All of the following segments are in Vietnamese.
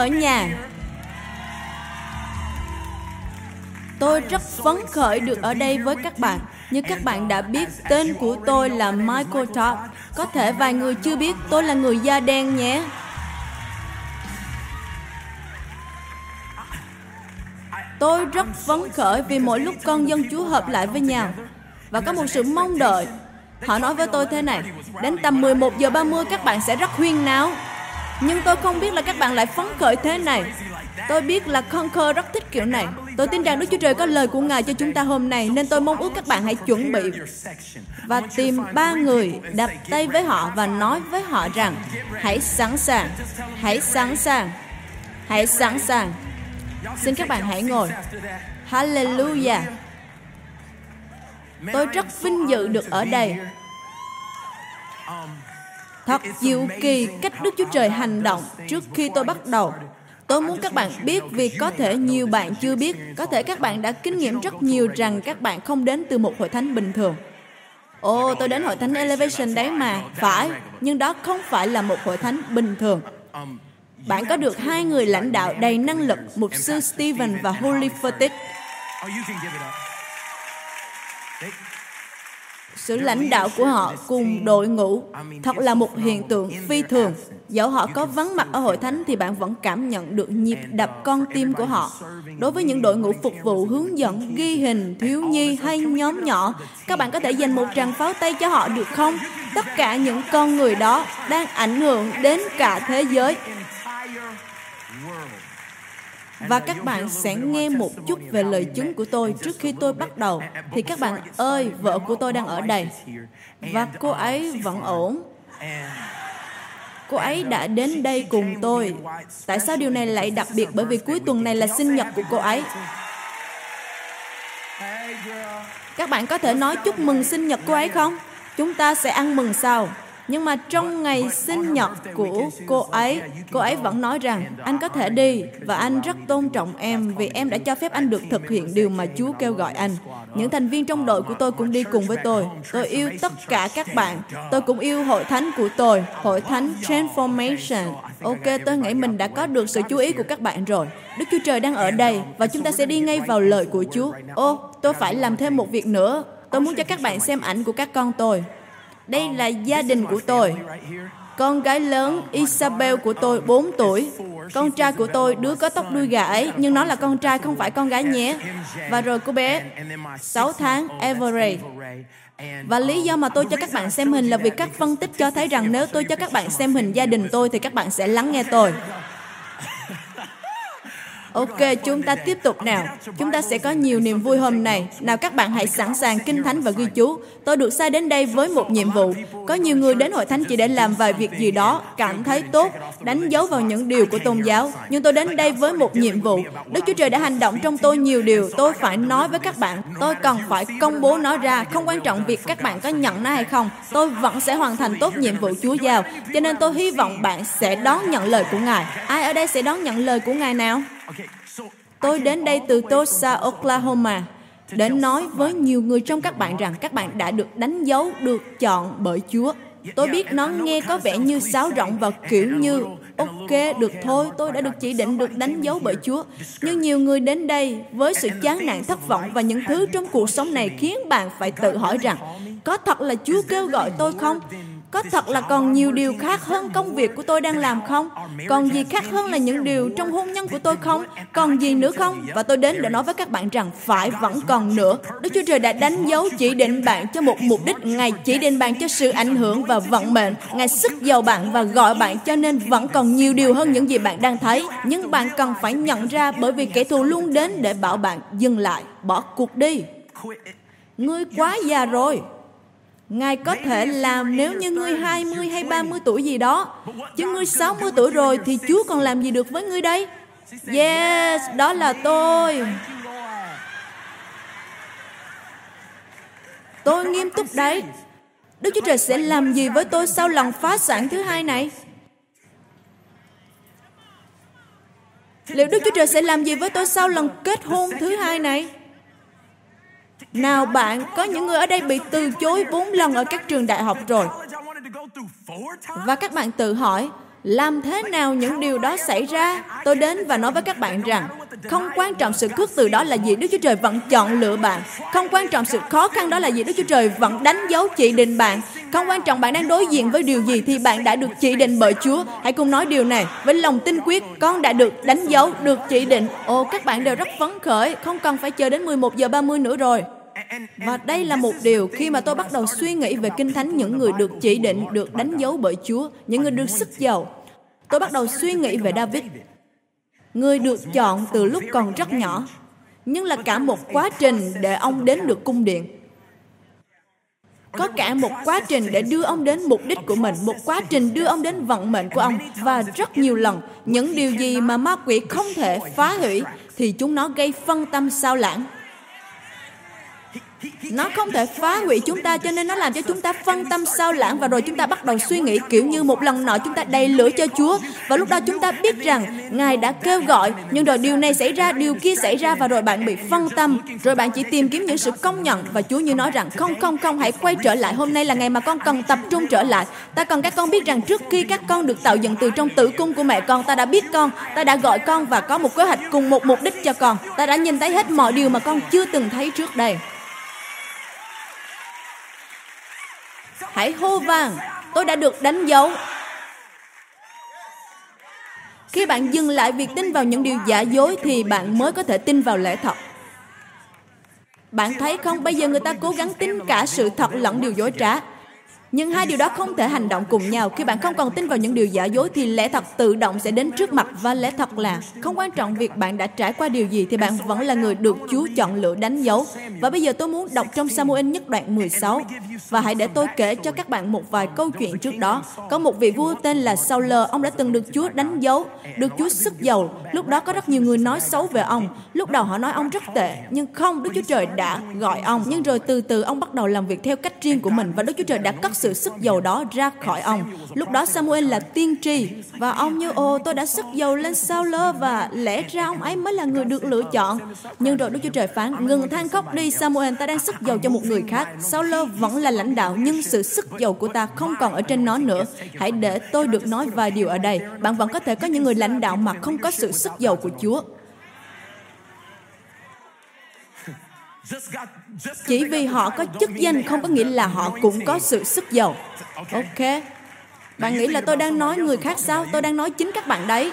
ở nhà. Tôi rất phấn khởi được ở đây với các bạn. Như các bạn đã biết, tên của tôi là Michael Todd. Có thể vài người chưa biết tôi là người da đen nhé. Tôi rất phấn khởi vì mỗi lúc con dân Chúa hợp lại với nhau và có một sự mong đợi. Họ nói với tôi thế này, đến tầm 11 giờ 30 các bạn sẽ rất huyên náo. Nhưng tôi không biết là các bạn lại phấn khởi thế này. Tôi biết là Conquer rất thích kiểu này. Tôi tin rằng Đức Chúa Trời có lời của Ngài cho chúng ta hôm nay, nên tôi mong ước các bạn hãy chuẩn bị và tìm ba người, đập tay với họ và nói với họ rằng hãy sẵn sàng, hãy sẵn sàng, hãy sẵn sàng. Xin các bạn hãy ngồi. Hallelujah. Tôi rất vinh dự được ở đây. Um, Thật diệu kỳ cách Đức Chúa Trời hành động trước khi tôi bắt đầu. Tôi muốn các bạn biết vì có thể nhiều bạn chưa biết, có thể các bạn đã kinh nghiệm rất nhiều rằng các bạn không đến từ một hội thánh bình thường. Ồ, tôi đến hội thánh Elevation đấy mà. Phải, nhưng đó không phải là một hội thánh bình thường. Bạn có được hai người lãnh đạo đầy năng lực, mục sư Stephen và Holy Footage. Sự lãnh đạo của họ cùng đội ngũ thật là một hiện tượng phi thường. Dẫu họ có vắng mặt ở hội thánh thì bạn vẫn cảm nhận được nhịp đập con tim của họ. Đối với những đội ngũ phục vụ, hướng dẫn, ghi hình, thiếu nhi hay nhóm nhỏ, các bạn có thể dành một tràng pháo tay cho họ được không? Tất cả những con người đó đang ảnh hưởng đến cả thế giới và các bạn sẽ nghe một chút về lời chứng của tôi trước khi tôi bắt đầu. Thì các bạn ơi, vợ của tôi đang ở đây. Và cô ấy vẫn ổn. Cô ấy đã đến đây cùng tôi. Tại sao điều này lại đặc biệt? Bởi vì cuối tuần này là sinh nhật của cô ấy. Các bạn có thể nói chúc mừng sinh nhật cô ấy không? Chúng ta sẽ ăn mừng sau nhưng mà trong ngày sinh nhật của cô ấy, cô ấy vẫn nói rằng anh có thể đi và anh rất tôn trọng em vì em đã cho phép anh được thực hiện điều mà Chúa kêu gọi anh. Những thành viên trong đội của tôi cũng đi cùng với tôi. Tôi yêu tất cả các bạn. Tôi cũng yêu hội thánh của tôi, hội thánh Transformation. Ok, tôi nghĩ mình đã có được sự chú ý của các bạn rồi. Đức Chúa Trời đang ở đây và chúng ta sẽ đi ngay vào lời của Chúa. Ô, tôi phải làm thêm một việc nữa. Tôi muốn cho các bạn xem ảnh của các con tôi. Đây là gia đình của tôi. Con gái lớn Isabel của tôi 4 tuổi. Con trai của tôi đứa có tóc đuôi gà ấy, nhưng nó là con trai không phải con gái nhé. Và rồi cô bé 6 tháng Everett. Và lý do mà tôi cho các bạn xem hình là vì các phân tích cho thấy rằng nếu tôi cho các bạn xem hình gia đình tôi thì các bạn sẽ lắng nghe tôi. Ok, chúng ta tiếp tục nào. Chúng ta sẽ có nhiều niềm vui hôm nay. Nào các bạn hãy sẵn sàng kinh thánh và ghi chú. Tôi được sai đến đây với một nhiệm vụ. Có nhiều người đến hội thánh chỉ để làm vài việc gì đó, cảm thấy tốt, đánh dấu vào những điều của tôn giáo. Nhưng tôi đến đây với một nhiệm vụ. Đức Chúa Trời đã hành động trong tôi nhiều điều. Tôi phải nói với các bạn. Tôi cần phải công bố nó ra. Không quan trọng việc các bạn có nhận nó hay không. Tôi vẫn sẽ hoàn thành tốt nhiệm vụ Chúa giao. Cho nên tôi hy vọng bạn sẽ đón nhận lời của Ngài. Ai ở đây sẽ đón nhận lời của Ngài nào? Tôi đến đây từ Tulsa, Oklahoma để nói với nhiều người trong các bạn rằng các bạn đã được đánh dấu, được chọn bởi Chúa. Tôi biết nó nghe có vẻ như sáo rộng và kiểu như ok, được thôi, tôi đã được chỉ định được đánh dấu bởi Chúa. Nhưng nhiều người đến đây với sự chán nản thất vọng và những thứ trong cuộc sống này khiến bạn phải tự hỏi rằng có thật là Chúa kêu gọi tôi không? Có thật là còn nhiều điều khác hơn công việc của tôi đang làm không? Còn gì khác hơn là những điều trong hôn nhân của tôi không? còn gì nữa không? và tôi đến để nói với các bạn rằng phải vẫn còn nữa. đức chúa trời đã đánh dấu chỉ định bạn cho một mục đích ngài chỉ định bạn cho sự ảnh hưởng và vận mệnh. Ngài sức giàu bạn và gọi bạn cho nên vẫn còn nhiều điều hơn những gì bạn đang thấy. Nhưng bạn cần phải nhận ra bởi vì kẻ thù luôn đến để bảo bạn dừng lại bỏ cuộc đi. Ngươi quá già rồi Ngài có thể làm nếu như ngươi 20 hay 30 tuổi gì đó. Chứ ngươi 60 tuổi rồi thì Chúa còn làm gì được với ngươi đây? Yes, đó là tôi. Tôi nghiêm túc đấy. Đức Chúa Trời sẽ làm gì với tôi sau lần phá sản thứ hai này? Liệu Đức Chúa Trời sẽ làm gì với tôi sau lần kết hôn thứ hai này? Nào bạn, có những người ở đây bị từ chối bốn lần ở các trường đại học rồi. Và các bạn tự hỏi, làm thế nào những điều đó xảy ra? Tôi đến và nói với các bạn rằng, không quan trọng sự khước từ đó là gì, Đức Chúa Trời vẫn chọn lựa bạn. Không quan trọng sự khó khăn đó là gì, Đức Chúa Trời vẫn đánh dấu chỉ định bạn. Không quan trọng bạn đang đối diện với điều gì thì bạn đã được chỉ định bởi Chúa. Hãy cùng nói điều này với lòng tin quyết, con đã được đánh dấu, được chỉ định. Ồ, các bạn đều rất phấn khởi, không cần phải chờ đến 11 giờ 30 nữa rồi. Và đây là một điều khi mà tôi bắt đầu suy nghĩ về Kinh Thánh những người được chỉ định, được đánh dấu bởi Chúa, những người được sức giàu. Tôi bắt đầu suy nghĩ về David, người được chọn từ lúc còn rất nhỏ, nhưng là cả một quá trình để ông đến được cung điện. Có cả một quá trình để đưa ông đến mục đích của mình, một quá trình đưa ông đến vận mệnh của ông. Và rất nhiều lần, những điều gì mà ma quỷ không thể phá hủy thì chúng nó gây phân tâm sao lãng nó không thể phá hủy chúng ta, cho nên nó làm cho chúng ta phân tâm sao lãng và rồi chúng ta bắt đầu suy nghĩ kiểu như một lần nọ chúng ta đầy lửa cho Chúa. Và lúc đó chúng ta biết rằng Ngài đã kêu gọi, nhưng rồi điều này xảy ra, điều kia xảy ra và rồi bạn bị phân tâm. Rồi bạn chỉ tìm kiếm những sự công nhận và Chúa như nói rằng, không không không, hãy quay trở lại. Hôm nay là ngày mà con cần tập trung trở lại. Ta cần các con biết rằng trước khi các con được tạo dựng từ trong tử cung của mẹ con, ta đã biết con, ta đã gọi con và có một kế hoạch cùng một mục đích cho con. Ta đã nhìn thấy hết mọi điều mà con chưa từng thấy trước đây. Hãy hô vang, tôi đã được đánh dấu. Khi bạn dừng lại việc tin vào những điều giả dối thì bạn mới có thể tin vào lẽ thật. Bạn thấy không, bây giờ người ta cố gắng tin cả sự thật lẫn điều dối trá. Nhưng hai điều đó không thể hành động cùng nhau. Khi bạn không còn tin vào những điều giả dối thì lẽ thật tự động sẽ đến trước mặt và lẽ thật là không quan trọng việc bạn đã trải qua điều gì thì bạn vẫn là người được Chúa chọn lựa đánh dấu. Và bây giờ tôi muốn đọc trong Samuel nhất đoạn 16 và hãy để tôi kể cho các bạn một vài câu chuyện trước đó. Có một vị vua tên là Saul, ông đã từng được Chúa đánh dấu, được Chúa sức dầu Lúc đó có rất nhiều người nói xấu về ông. Lúc đầu họ nói ông rất tệ, nhưng không, Đức Chúa Trời đã gọi ông. Nhưng rồi từ từ ông bắt đầu làm việc theo cách riêng của mình và Đức Chúa Trời đã cất sự sức dầu đó ra khỏi ông. Lúc đó Samuel là tiên tri, và ông như, ồ, tôi đã sức dầu lên sao lơ và lẽ ra ông ấy mới là người được lựa chọn. Nhưng rồi Đức Chúa Trời phán, ngừng than khóc đi, Samuel, ta đang sức dầu cho một người khác. Sao lơ vẫn là lãnh đạo, nhưng sự sức dầu của ta không còn ở trên nó nữa. Hãy để tôi được nói vài điều ở đây. Bạn vẫn có thể có những người lãnh đạo mà không có sự sức dầu của Chúa. Chỉ vì họ có chức danh không có nghĩa là họ cũng có sự sức giàu. Ok. Bạn nghĩ là tôi đang nói người khác sao? Tôi đang nói chính các bạn đấy.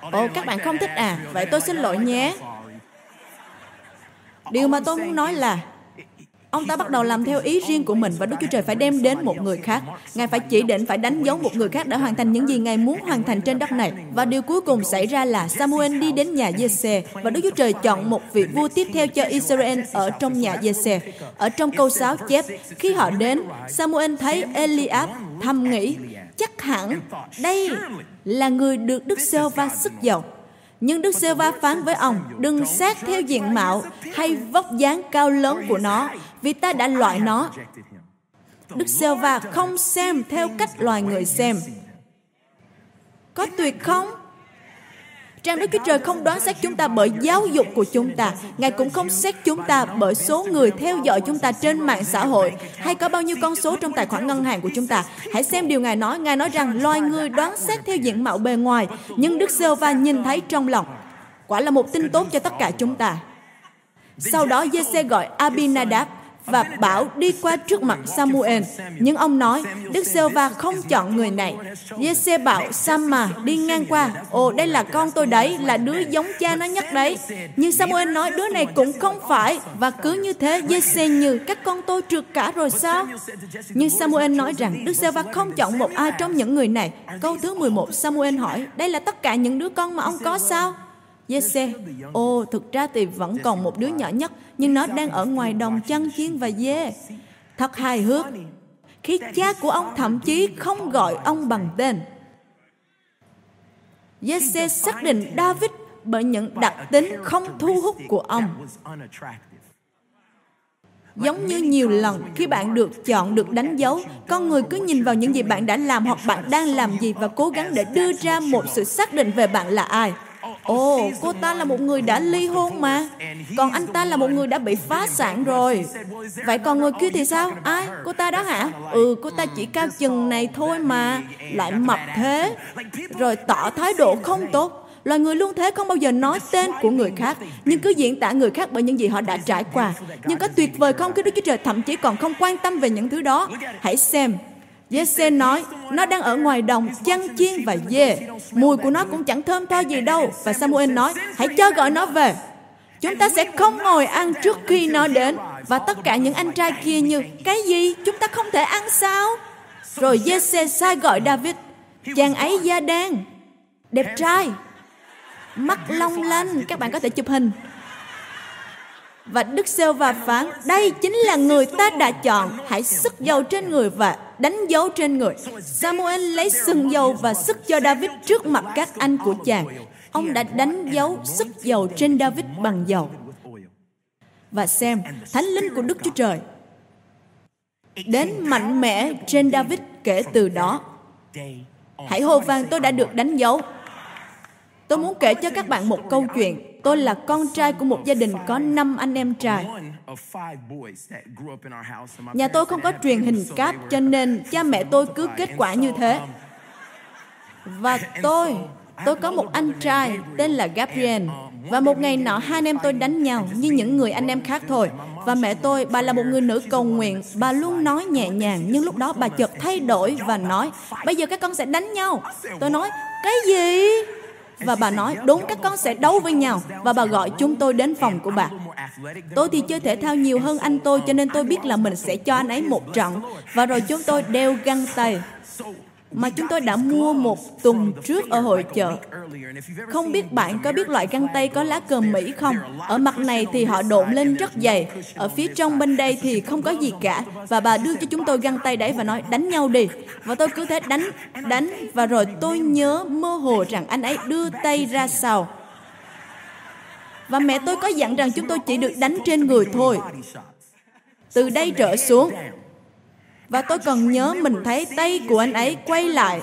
Ồ, các bạn không thích à? Vậy tôi xin lỗi nhé. Điều mà tôi muốn nói là Ông ta bắt đầu làm theo ý riêng của mình và Đức Chúa Trời phải đem đến một người khác. Ngài phải chỉ định phải đánh dấu một người khác đã hoàn thành những gì Ngài muốn hoàn thành trên đất này. Và điều cuối cùng xảy ra là Samuel đi đến nhà Jesse và Đức Chúa Trời chọn một vị vua tiếp theo cho Israel ở trong nhà Jesse. Ở trong câu 6 chép, khi họ đến, Samuel thấy Eliab thầm nghĩ, chắc hẳn đây là người được Đức Sơ va sức giàu nhưng Đức Sê Va phán với ông, đừng xét theo diện mạo hay vóc dáng cao lớn của nó, vì ta đã loại nó. Đức Sê Va không xem theo cách loài người xem. Có tuyệt không? Rằng Đức Chúa Trời không đoán xét chúng ta bởi giáo dục của chúng ta. Ngài cũng không xét chúng ta bởi số người theo dõi chúng ta trên mạng xã hội hay có bao nhiêu con số trong tài khoản ngân hàng của chúng ta. Hãy xem điều Ngài nói. Ngài nói rằng loài người đoán xét theo diện mạo bề ngoài, nhưng Đức giê va nhìn thấy trong lòng. Quả là một tin tốt cho tất cả chúng ta. Sau đó, giê gọi Abinadab và bảo đi qua trước mặt Samuel. Nhưng ông nói, Đức giê va không chọn người này. giê bảo Samma đi ngang qua. Ồ, đây là con tôi đấy, là đứa giống cha nó nhất đấy. Nhưng Samuel nói, đứa này cũng không phải. Và cứ như thế, giê như các con tôi trượt cả rồi sao? Nhưng Samuel nói rằng, Đức giê va không chọn một ai trong những người này. Câu thứ 11, Samuel hỏi, đây là tất cả những đứa con mà ông có sao? Jesse, ô, thực ra thì vẫn còn một đứa nhỏ nhất, nhưng nó đang ở ngoài đồng chăn chiên và dê. Thật hài hước, khi cha của ông thậm chí không gọi ông bằng tên. Jesse xác định David bởi những đặc tính không thu hút của ông. Giống như nhiều lần khi bạn được chọn, được đánh dấu, con người cứ nhìn vào những gì bạn đã làm hoặc bạn đang làm gì và cố gắng để đưa ra một sự xác định về bạn là ai. Ồ, cô ta là một người đã ly hôn mà. Còn anh ta là một người đã bị phá sản rồi. Vậy còn người kia thì sao? Ai? Cô ta đó hả? Ừ, cô ta chỉ cao chừng này thôi mà. Lại mập thế. Rồi tỏ thái độ không tốt. Loài người luôn thế không bao giờ nói tên của người khác, nhưng cứ diễn tả người khác bởi những gì họ đã trải qua. Nhưng có tuyệt vời không khi Đức Chúa Trời thậm chí còn không quan tâm về những thứ đó? Hãy xem Giê-xê nói, nó đang ở ngoài đồng, chăn chiên và dê. Mùi của nó cũng chẳng thơm tho gì đâu. Và Samuel nói, hãy cho gọi nó về. Chúng ta sẽ không ngồi ăn trước khi nó đến. Và tất cả những anh trai kia như, cái gì? Chúng ta không thể ăn sao? Rồi Giê-xê sai gọi David. Chàng ấy da đen, đẹp trai, mắt long lanh. Các bạn có thể chụp hình. Và Đức Sêu và phán, đây chính là người ta đã chọn, hãy sức dầu trên người và đánh dấu trên người. Samuel lấy sừng dầu và sức cho David trước mặt các anh của chàng. Ông đã đánh dấu sức dầu trên David bằng dầu. Và xem, thánh linh của Đức Chúa Trời đến mạnh mẽ trên David kể từ đó. Hãy hô vang tôi đã được đánh dấu. Tôi muốn kể cho các bạn một câu chuyện Tôi là con trai của một gia đình có 5 anh em trai. Nhà tôi không có truyền hình cáp cho nên cha mẹ tôi cứ kết quả như thế. Và tôi, tôi có một anh trai tên là Gabriel. Và một ngày nọ hai anh em tôi đánh nhau như những người anh em khác thôi. Và mẹ tôi, bà là một người nữ cầu nguyện, bà luôn nói nhẹ nhàng, nhưng lúc đó bà chợt thay đổi và nói, bây giờ các con sẽ đánh nhau. Tôi nói, cái gì? Và bà nói, đúng các con sẽ đấu với nhau. Và bà gọi chúng tôi đến phòng của bà. Tôi thì chơi thể thao nhiều hơn anh tôi, cho nên tôi biết là mình sẽ cho anh ấy một trận. Và rồi chúng tôi đeo găng tay mà chúng tôi đã mua một tuần trước ở hội chợ. Không biết bạn có biết loại găng tay có lá cờ Mỹ không? Ở mặt này thì họ độn lên rất dày, ở phía trong bên đây thì không có gì cả. Và bà đưa cho chúng tôi găng tay đấy và nói đánh nhau đi. Và tôi cứ thế đánh, đánh và rồi tôi nhớ mơ hồ rằng anh ấy đưa tay ra sau. Và mẹ tôi có dặn rằng chúng tôi chỉ được đánh trên người thôi. Từ đây trở xuống, và tôi cần nhớ mình thấy tay của anh ấy quay lại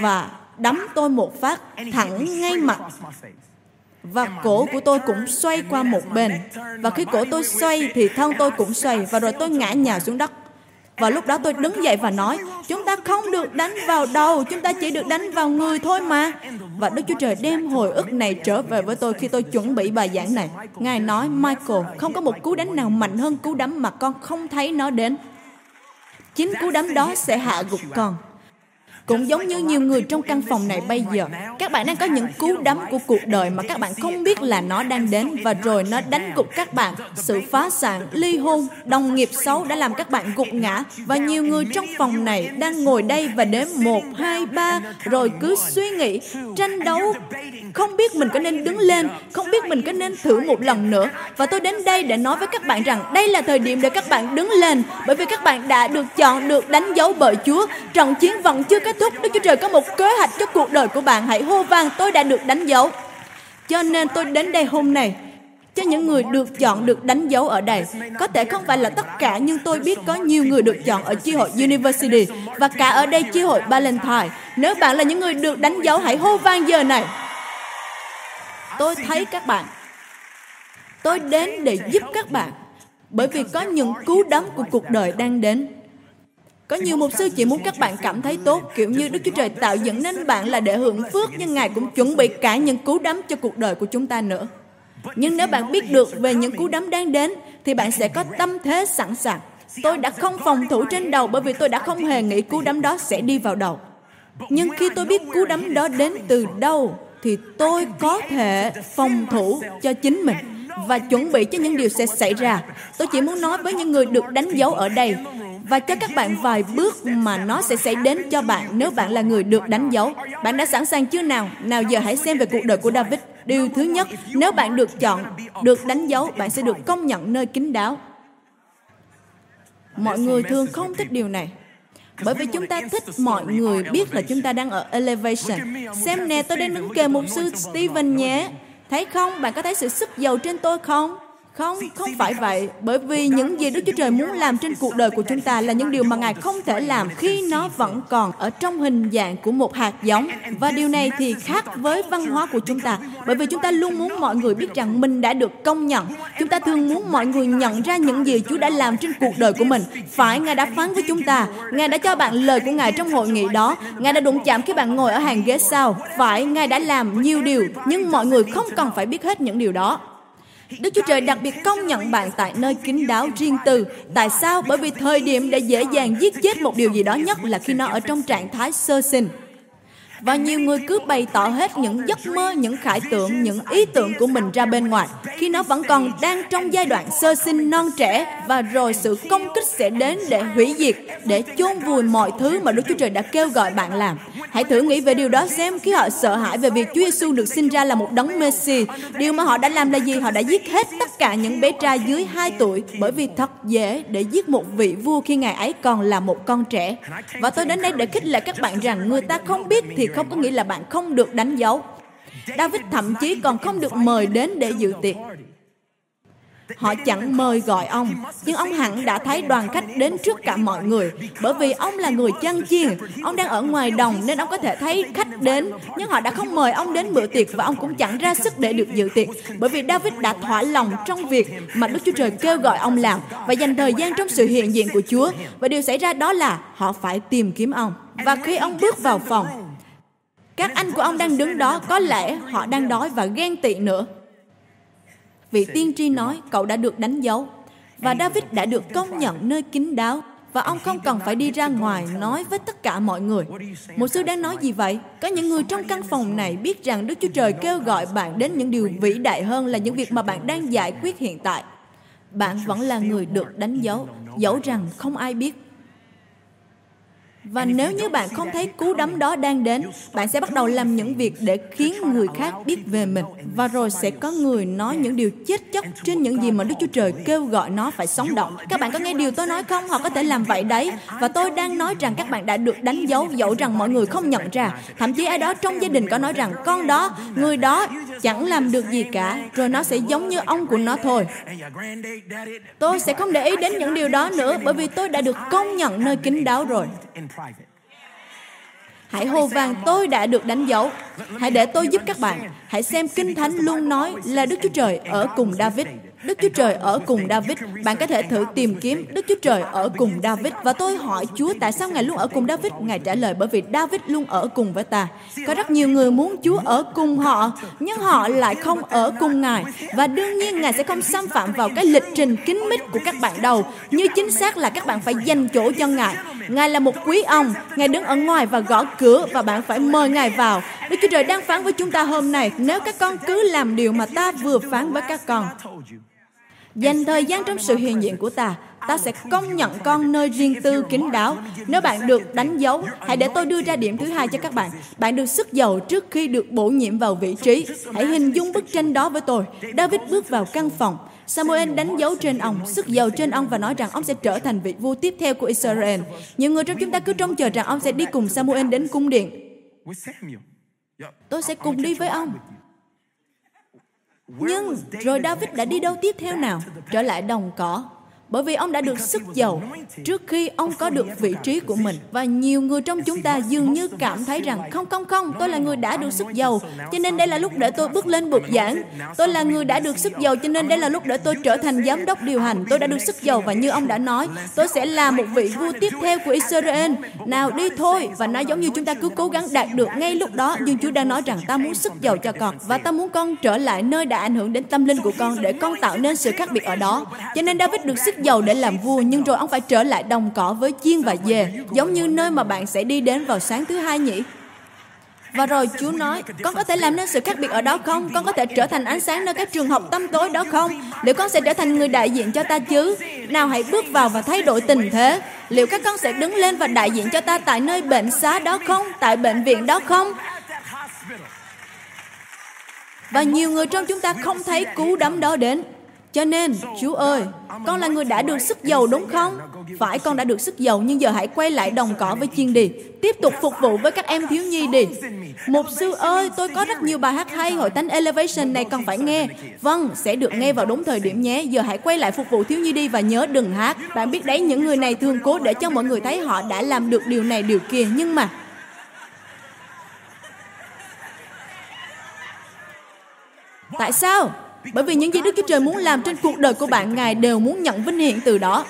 và đấm tôi một phát thẳng ngay mặt. Và cổ của tôi cũng xoay qua một bên. Và khi cổ tôi xoay thì thân tôi cũng xoay và rồi tôi ngã nhào xuống đất. Và lúc đó tôi đứng dậy và nói, chúng ta không được đánh vào đầu, chúng ta chỉ được đánh vào người thôi mà. Và Đức Chúa Trời đem hồi ức này trở về với tôi khi tôi chuẩn bị bài giảng này. Ngài nói, Michael, không có một cú đánh nào mạnh hơn cú đấm mà con không thấy nó đến chính cú đấm đó sẽ hạ gục con. Cũng giống như nhiều người trong căn phòng này bây giờ, các bạn đang có những cú đấm của cuộc đời mà các bạn không biết là nó đang đến và rồi nó đánh gục các bạn. Sự phá sản, ly hôn, đồng nghiệp xấu đã làm các bạn gục ngã và nhiều người trong phòng này đang ngồi đây và đếm một, hai, ba rồi cứ suy nghĩ, tranh đấu, không biết mình có nên đứng lên, không biết mình có nên thử một lần nữa. Và tôi đến đây để nói với các bạn rằng đây là thời điểm để các bạn đứng lên bởi vì các bạn đã được chọn, được đánh dấu bởi Chúa. Trận chiến vẫn chưa kết thúc. Đức Chúa Trời có một kế hoạch cho cuộc đời của bạn. Hãy hô vang, tôi đã được đánh dấu. Cho nên tôi đến đây hôm nay, cho những người được chọn, được đánh dấu ở đây. Có thể không phải là tất cả, nhưng tôi biết có nhiều người được chọn ở chi hội University và cả ở đây chi hội Valentine. Nếu bạn là những người được đánh dấu, hãy hô vang giờ này. Tôi thấy các bạn. Tôi đến để giúp các bạn, bởi vì có những cú đấm của cuộc đời đang đến có nhiều mục sư chỉ muốn các bạn cảm thấy tốt, kiểu như Đức Chúa Trời tạo dựng nên bạn là để hưởng phước, nhưng Ngài cũng chuẩn bị cả những cú đấm cho cuộc đời của chúng ta nữa. Nhưng nếu bạn biết được về những cú đấm đang đến, thì bạn sẽ có tâm thế sẵn sàng. Tôi đã không phòng thủ trên đầu bởi vì tôi đã không hề nghĩ cú đấm đó sẽ đi vào đầu. Nhưng khi tôi biết cú đấm đó đến từ đâu, thì tôi có thể phòng thủ cho chính mình và chuẩn bị cho những điều sẽ xảy ra. Tôi chỉ muốn nói với những người được đánh dấu ở đây và cho các bạn vài bước mà nó sẽ xảy đến cho bạn nếu bạn là người được đánh dấu. Bạn đã sẵn sàng chưa nào? Nào giờ hãy xem về cuộc đời của David. Điều thứ nhất, nếu bạn được chọn, được đánh dấu, bạn sẽ được công nhận nơi kín đáo. Mọi người thường không thích điều này. Bởi vì chúng ta thích mọi người biết là chúng ta đang ở elevation. Xem nè, tôi đang đứng kề mục sư Stephen nhé. Thấy không? Bạn có thấy sự sức giàu trên tôi không? Không, không phải vậy. Bởi vì những gì Đức Chúa Trời muốn làm trên cuộc đời của chúng ta là những điều mà Ngài không thể làm khi nó vẫn còn ở trong hình dạng của một hạt giống. Và điều này thì khác với văn hóa của chúng ta. Bởi vì chúng ta luôn muốn mọi người biết rằng mình đã được công nhận. Chúng ta thường muốn mọi người nhận ra những gì Chúa đã làm trên cuộc đời của mình. Phải Ngài đã phán với chúng ta. Ngài đã cho bạn lời của Ngài trong hội nghị đó. Ngài đã đụng chạm khi bạn ngồi ở hàng ghế sau. Phải Ngài đã làm nhiều điều. Nhưng mọi người không cần phải biết hết những điều đó. Đức Chúa Trời đặc biệt công nhận bạn tại nơi kín đáo riêng tư. Tại sao? Bởi vì thời điểm để dễ dàng giết chết một điều gì đó, nhất là khi nó ở trong trạng thái sơ sinh. Và nhiều người cứ bày tỏ hết những giấc mơ, những khải tượng, những ý tưởng của mình ra bên ngoài khi nó vẫn còn đang trong giai đoạn sơ sinh non trẻ và rồi sự công kích sẽ đến để hủy diệt, để chôn vùi mọi thứ mà Đức Chúa Trời đã kêu gọi bạn làm. Hãy thử nghĩ về điều đó xem khi họ sợ hãi về việc Chúa Giêsu được sinh ra là một đấng Messi. Điều mà họ đã làm là gì? Họ đã giết hết tất cả những bé trai dưới 2 tuổi bởi vì thật dễ để giết một vị vua khi ngài ấy còn là một con trẻ. Và tôi đến đây để khích lệ các bạn rằng người ta không biết thì không có nghĩa là bạn không được đánh dấu. David thậm chí còn không được mời đến để dự tiệc. Họ chẳng mời gọi ông, nhưng ông hẳn đã thấy đoàn khách đến trước cả mọi người. Bởi vì ông là người chăn chiên, ông đang ở ngoài đồng nên ông có thể thấy khách đến, nhưng họ đã không mời ông đến bữa tiệc và ông cũng chẳng ra sức để được dự tiệc. Bởi vì David đã thỏa lòng trong việc mà Đức Chúa Trời kêu gọi ông làm và dành thời gian trong sự hiện diện của Chúa. Và điều xảy ra đó là họ phải tìm kiếm ông. Và khi ông bước vào phòng, các anh của ông đang đứng đó, có lẽ họ đang đói và ghen tị nữa. Vị tiên tri nói cậu đã được đánh dấu và David đã được công nhận nơi kín đáo và ông không cần phải đi ra ngoài nói với tất cả mọi người. Một sư đang nói gì vậy? Có những người trong căn phòng này biết rằng Đức Chúa Trời kêu gọi bạn đến những điều vĩ đại hơn là những việc mà bạn đang giải quyết hiện tại. Bạn vẫn là người được đánh dấu, dẫu rằng không ai biết và nếu như bạn không thấy cú đấm đó đang đến, bạn sẽ bắt đầu làm những việc để khiến người khác biết về mình. Và rồi sẽ có người nói những điều chết chóc trên những gì mà Đức Chúa Trời kêu gọi nó phải sống động. Các bạn có nghe điều tôi nói không? Họ có thể làm vậy đấy. Và tôi đang nói rằng các bạn đã được đánh dấu dẫu rằng mọi người không nhận ra. Thậm chí ai đó trong gia đình có nói rằng con đó, người đó chẳng làm được gì cả, rồi nó sẽ giống như ông của nó thôi. Tôi sẽ không để ý đến những điều đó nữa bởi vì tôi đã được công nhận nơi kín đáo rồi. Hãy hô vang, tôi đã được đánh dấu. Hãy để tôi giúp các bạn. Hãy xem Kinh Thánh luôn nói là Đức Chúa Trời ở cùng David. Đức Chúa Trời ở cùng David. Bạn có thể thử tìm kiếm Đức Chúa Trời ở cùng David. Và tôi hỏi Chúa tại sao Ngài luôn ở cùng David? Ngài trả lời bởi vì David luôn ở cùng với ta. Có rất nhiều người muốn Chúa ở cùng họ, nhưng họ lại không ở cùng Ngài. Và đương nhiên Ngài sẽ không xâm phạm vào cái lịch trình kín mít của các bạn đâu. Như chính xác là các bạn phải dành chỗ cho Ngài. Ngài là một quý ông, Ngài đứng ở ngoài và gõ cửa và bạn phải mời Ngài vào. Đức Chúa Trời đang phán với chúng ta hôm nay, nếu các con cứ làm điều mà ta vừa phán với các con, Dành thời gian trong sự hiện diện của ta, ta sẽ công nhận con nơi riêng tư kín đáo. Nếu bạn được đánh dấu, hãy để tôi đưa ra điểm thứ hai cho các bạn. Bạn được sức giàu trước khi được bổ nhiệm vào vị trí. Hãy hình dung bức tranh đó với tôi. David bước vào căn phòng. Samuel đánh dấu trên ông, sức giàu trên ông và nói rằng ông sẽ trở thành vị vua tiếp theo của Israel. Nhiều người trong chúng ta cứ trông chờ rằng ông sẽ đi cùng Samuel đến cung điện. Tôi sẽ cùng đi với ông. Nhưng rồi David đã đi đâu tiếp theo nào? Trở lại đồng cỏ bởi vì ông đã được sức giàu trước khi ông có được vị trí của mình. Và nhiều người trong chúng ta dường như cảm thấy rằng, không không không, tôi là người đã được sức giàu, cho nên đây là lúc để tôi bước lên bục giảng. Tôi là người đã được sức giàu, cho nên đây là lúc để tôi trở thành giám đốc điều hành. Tôi đã được sức giàu và như ông đã nói, tôi sẽ là một vị vua tiếp theo của Israel. Nào đi thôi. Và nó giống như chúng ta cứ cố gắng đạt được ngay lúc đó, nhưng Chúa đang nói rằng, ta muốn sức giàu cho con và ta muốn con trở lại nơi đã ảnh hưởng đến tâm linh của con để con tạo nên sự khác biệt ở đó. Cho nên David được sức giàu để làm vua nhưng rồi ông phải trở lại đồng cỏ với chiên và dê giống như nơi mà bạn sẽ đi đến vào sáng thứ hai nhỉ và rồi Chúa nói, con có thể làm nên sự khác biệt ở đó không? Con có thể trở thành ánh sáng nơi các trường học tâm tối đó không? Liệu con sẽ trở thành người đại diện cho ta chứ? Nào hãy bước vào và thay đổi tình thế. Liệu các con sẽ đứng lên và đại diện cho ta tại nơi bệnh xá đó không? Tại bệnh viện đó không? Và nhiều người trong chúng ta không thấy cú đấm đó đến cho nên, Chúa ơi, con là người đã được sức giàu đúng không? Phải con đã được sức giàu nhưng giờ hãy quay lại đồng cỏ với chiên đi. Tiếp tục phục vụ với các em thiếu nhi đi. Mục sư ơi, tôi có rất nhiều bài hát hay, hội thánh Elevation này cần phải nghe. Vâng, sẽ được nghe vào đúng thời điểm nhé. Giờ hãy quay lại phục vụ thiếu nhi đi và nhớ đừng hát. Bạn biết đấy, những người này thường cố để cho mọi người thấy họ đã làm được điều này điều kia. Nhưng mà Tại sao? Bởi vì những gì Đức Chúa Trời muốn làm trên cuộc đời của bạn, Ngài đều muốn nhận vinh hiển từ đó.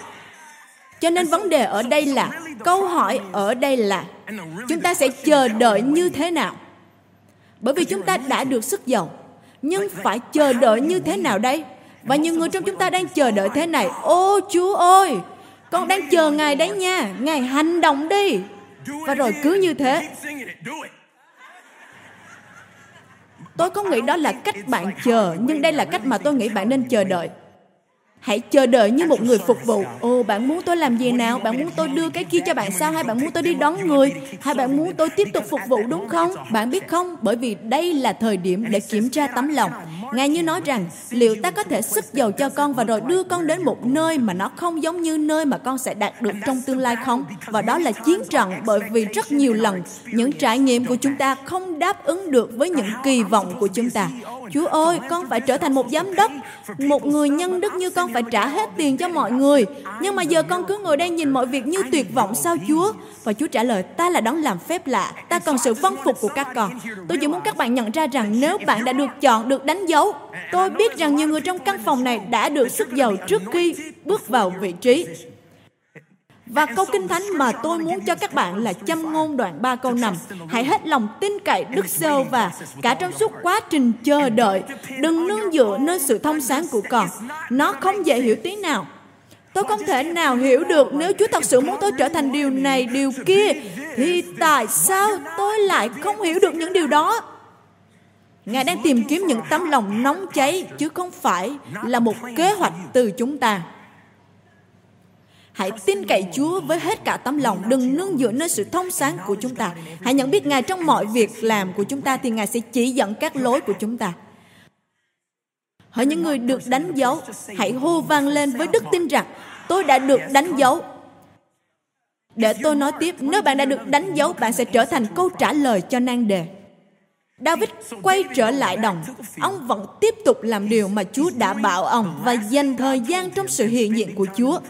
Cho nên vấn đề ở đây là, câu hỏi ở đây là, chúng ta sẽ chờ đợi như thế nào? Bởi vì chúng ta đã được sức giàu, nhưng phải chờ đợi như thế nào đây? Và nhiều người trong chúng ta đang chờ đợi thế này. Ô Chúa ơi, con đang chờ Ngài đấy nha. Ngài hành động đi. Và rồi cứ như thế, Tôi không nghĩ đó là cách bạn chờ, nhưng đây là cách mà tôi nghĩ bạn nên chờ đợi. Hãy chờ đợi như một người phục vụ. Ồ, bạn muốn tôi làm gì nào? Bạn muốn tôi đưa cái kia cho bạn sao? Hay bạn muốn tôi đi đón người? Hay bạn muốn tôi tiếp tục phục vụ đúng không? Bạn biết không? Bởi vì đây là thời điểm để kiểm tra tấm lòng. Ngài như nói rằng, liệu ta có thể sức dầu cho con và rồi đưa con đến một nơi mà nó không giống như nơi mà con sẽ đạt được trong tương lai không? Và đó là chiến trận bởi vì rất nhiều lần, những trải nghiệm của chúng ta không đáp ứng được với những kỳ vọng của chúng ta. Chúa ơi, con phải trở thành một giám đốc, một người nhân đức như con phải trả hết tiền cho mọi người. Nhưng mà giờ con cứ ngồi đây nhìn mọi việc như tuyệt vọng sao Chúa? Và Chúa trả lời, ta là đấng làm phép lạ, ta cần sự vâng phục của các con. Tôi chỉ muốn các bạn nhận ra rằng nếu bạn đã được chọn, được đánh dấu, tôi biết rằng nhiều người trong căn phòng này đã được sức giàu trước khi bước vào vị trí. Và câu kinh thánh mà tôi muốn cho các bạn là châm ngôn đoạn 3 câu 5. Hãy hết lòng tin cậy Đức giê và cả trong suốt quá trình chờ đợi, đừng nương dựa nơi sự thông sáng của con. Nó không dễ hiểu tí nào. Tôi không thể nào hiểu được nếu Chúa thật sự muốn tôi trở thành điều này, điều kia, thì tại sao tôi lại không hiểu được những điều đó? Ngài đang tìm kiếm những tấm lòng nóng cháy, chứ không phải là một kế hoạch từ chúng ta. Hãy tin cậy Chúa với hết cả tấm lòng, đừng nương dựa nơi sự thông sáng của chúng ta. Hãy nhận biết Ngài trong mọi việc làm của chúng ta thì Ngài sẽ chỉ dẫn các lối của chúng ta. Hỡi những người được đánh dấu, hãy hô vang lên với đức tin rằng tôi đã được đánh dấu. Để tôi nói tiếp, nếu bạn đã được đánh dấu, bạn sẽ trở thành câu trả lời cho nan đề. David quay trở lại đồng. Ông vẫn tiếp tục làm điều mà Chúa đã bảo ông và dành thời gian trong sự hiện diện của Chúa.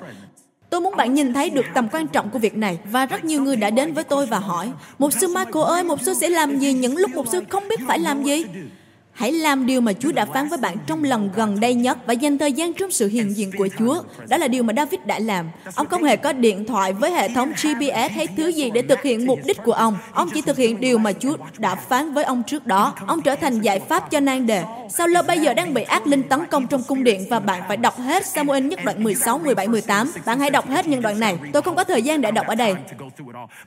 Tôi muốn bạn nhìn thấy được tầm quan trọng của việc này và rất nhiều người đã đến với tôi và hỏi Mục sư Michael ơi, mục sư sẽ làm gì những lúc mục sư không biết phải làm gì? Hãy làm điều mà Chúa đã phán với bạn trong lần gần đây nhất và dành thời gian trong sự hiện diện của Chúa. Đó là điều mà David đã làm. Ông không hề có điện thoại với hệ thống GPS hay thứ gì để thực hiện mục đích của ông. Ông chỉ thực hiện điều mà Chúa đã phán với ông trước đó. Ông trở thành giải pháp cho nan đề. Sao lơ bây giờ đang bị ác linh tấn công trong cung điện và bạn phải đọc hết Samuel nhất đoạn 16, 17, 18. Bạn hãy đọc hết những đoạn này. Tôi không có thời gian để đọc ở đây.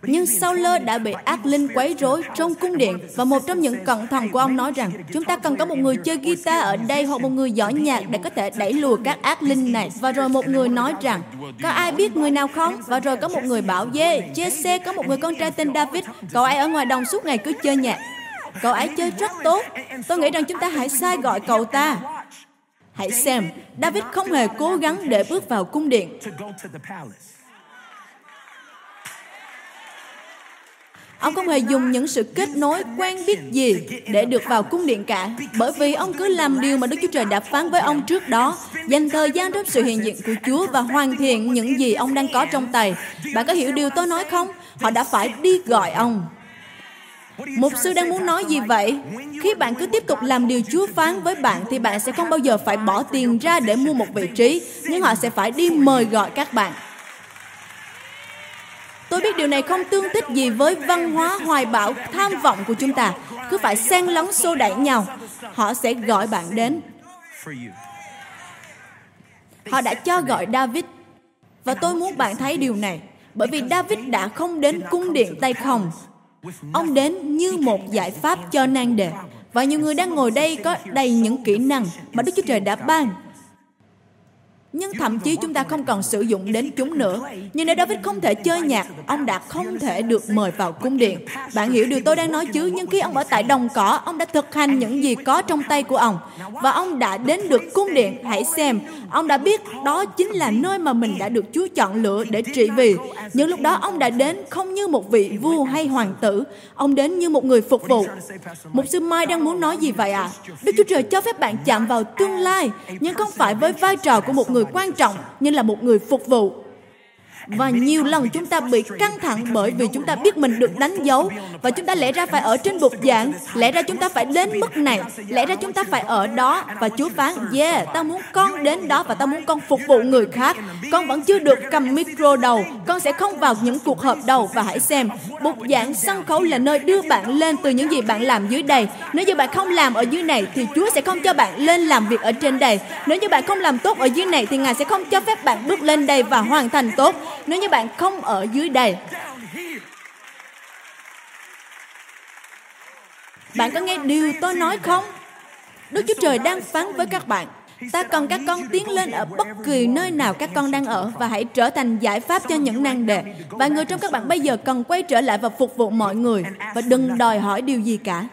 Nhưng Sao lơ đã bị ác linh quấy rối trong cung điện và một trong những cận thần của ông nói rằng chúng ta cần có một người chơi guitar ở đây hoặc một người giỏi nhạc để có thể đẩy lùi các ác linh này. Và rồi một người nói rằng, có ai biết người nào không? Và rồi có một người bảo, yeah, Jesse có một người con trai tên David, cậu ấy ở ngoài đồng suốt ngày cứ chơi nhạc. Cậu ấy chơi rất tốt. Tôi nghĩ rằng chúng ta hãy sai gọi cậu ta. Hãy xem, David không hề cố gắng để bước vào cung điện. Ông không hề dùng những sự kết nối quen biết gì để được vào cung điện cả, bởi vì ông cứ làm điều mà Đức Chúa Trời đã phán với ông trước đó, dành thời gian trong sự hiện diện của Chúa và hoàn thiện những gì ông đang có trong tay. Bạn có hiểu điều tôi nói không? Họ đã phải đi gọi ông. Mục sư đang muốn nói gì vậy? Khi bạn cứ tiếp tục làm điều Chúa phán với bạn thì bạn sẽ không bao giờ phải bỏ tiền ra để mua một vị trí, nhưng họ sẽ phải đi mời gọi các bạn. Tôi biết điều này không tương thích gì với văn hóa hoài bão, tham vọng của chúng ta. Cứ phải xen lẫn xô đẩy nhau. Họ sẽ gọi bạn đến. Họ đã cho gọi David. Và tôi muốn bạn thấy điều này. Bởi vì David đã không đến cung điện tay không. Ông đến như một giải pháp cho nan đề. Và nhiều người đang ngồi đây có đầy những kỹ năng mà Đức Chúa Trời đã ban nhưng thậm chí chúng ta không còn sử dụng đến chúng nữa. Nhưng nếu David không thể chơi nhạc, ông đã không thể được mời vào cung điện. Bạn hiểu điều tôi đang nói chứ, nhưng khi ông ở tại đồng cỏ, ông đã thực hành những gì có trong tay của ông. Và ông đã đến được cung điện, hãy xem, ông đã biết đó chính là nơi mà mình đã được Chúa chọn lựa để trị vì. Nhưng lúc đó ông đã đến không như một vị vua hay hoàng tử, ông đến như một người phục vụ. Một sư Mai đang muốn nói gì vậy ạ? À? Đức Chúa Trời cho phép bạn chạm vào tương lai, nhưng không phải với vai trò của một người người quan trọng nhưng là một người phục vụ và nhiều lần chúng ta bị căng thẳng bởi vì chúng ta biết mình được đánh dấu và chúng ta lẽ ra phải ở trên bục giảng, lẽ ra chúng ta phải đến mức này, lẽ ra chúng ta phải ở đó và Chúa phán, yeah, ta muốn con đến đó và ta muốn con phục vụ người khác. Con vẫn chưa được cầm micro đầu, con sẽ không vào những cuộc họp đầu và hãy xem, bục giảng sân khấu là nơi đưa bạn lên từ những gì bạn làm dưới đây. Nếu như bạn không làm ở dưới này thì Chúa sẽ không cho bạn lên làm việc ở trên đây. Nếu như bạn không làm tốt ở dưới này thì Ngài sẽ không cho phép bạn bước lên đây và hoàn thành tốt nếu như bạn không ở dưới đây. Bạn có nghe điều tôi nói không? Đức Chúa Trời đang phán với các bạn. Ta cần các con tiến lên ở bất kỳ nơi nào các con đang ở và hãy trở thành giải pháp cho những nan đề. Và người trong các bạn bây giờ cần quay trở lại và phục vụ mọi người và đừng đòi hỏi điều gì cả.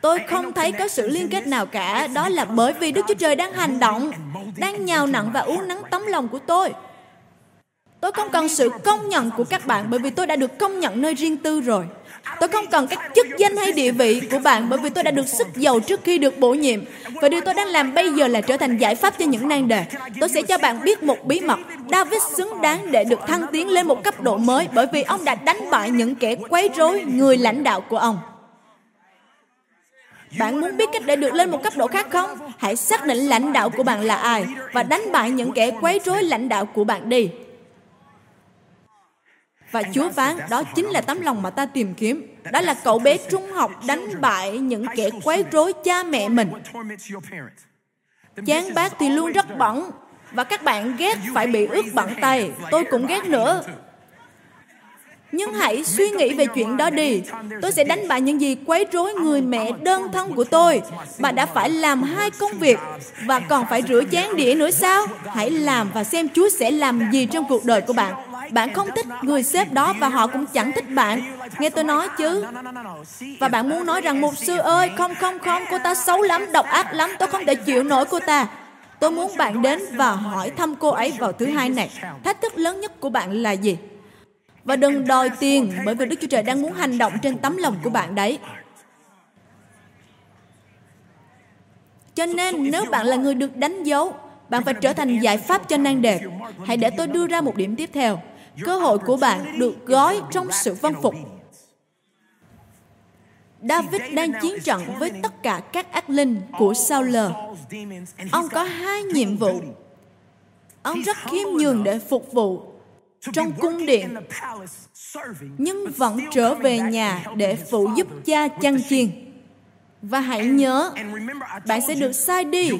Tôi không thấy có sự liên kết nào cả. Đó là bởi vì Đức Chúa Trời đang hành động, đang nhào nặng và uống nắng tấm lòng của tôi. Tôi không cần sự công nhận của các bạn bởi vì tôi đã được công nhận nơi riêng tư rồi. Tôi không cần các chức danh hay địa vị của bạn bởi vì tôi đã được sức giàu trước khi được bổ nhiệm. Và điều tôi đang làm bây giờ là trở thành giải pháp cho những nan đề. Tôi sẽ cho bạn biết một bí mật. David xứng đáng để được thăng tiến lên một cấp độ mới bởi vì ông đã đánh bại những kẻ quấy rối người lãnh đạo của ông. Bạn muốn biết cách để được lên một cấp độ khác không? Hãy xác định lãnh đạo của bạn là ai và đánh bại những kẻ quấy rối lãnh đạo của bạn đi. Và Chúa phán, đó chính là tấm lòng mà ta tìm kiếm. Đó là cậu bé trung học đánh bại những kẻ quấy rối cha mẹ mình. Chán bát thì luôn rất bẩn, và các bạn ghét phải bị ướt bẩn tay. Tôi cũng ghét nữa. Nhưng hãy suy nghĩ về chuyện đó đi. Tôi sẽ đánh bại những gì quấy rối người mẹ đơn thân của tôi. Bà đã phải làm hai công việc và còn phải rửa chén đĩa nữa sao? Hãy làm và xem Chúa sẽ làm gì trong cuộc đời của bạn bạn không thích người sếp đó và họ cũng chẳng thích bạn. Nghe tôi nói chứ. Và bạn muốn nói rằng mục sư ơi, không không không, cô ta xấu lắm, độc ác lắm, tôi không thể chịu nổi cô ta. Tôi muốn bạn đến và hỏi thăm cô ấy vào thứ hai này. Thách thức lớn nhất của bạn là gì? Và đừng đòi tiền bởi vì Đức Chúa Trời đang muốn hành động trên tấm lòng của bạn đấy. Cho nên nếu bạn là người được đánh dấu, bạn phải trở thành giải pháp cho nan đề. Hãy để tôi đưa ra một điểm tiếp theo. Cơ hội của bạn được gói trong sự vâng phục. David đang chiến trận với tất cả các ác linh của Saul. Ông có hai nhiệm vụ. Ông rất khiêm nhường để phục vụ trong cung điện, nhưng vẫn trở về nhà để phụ giúp cha chăn chiên. Và hãy nhớ, bạn sẽ được sai đi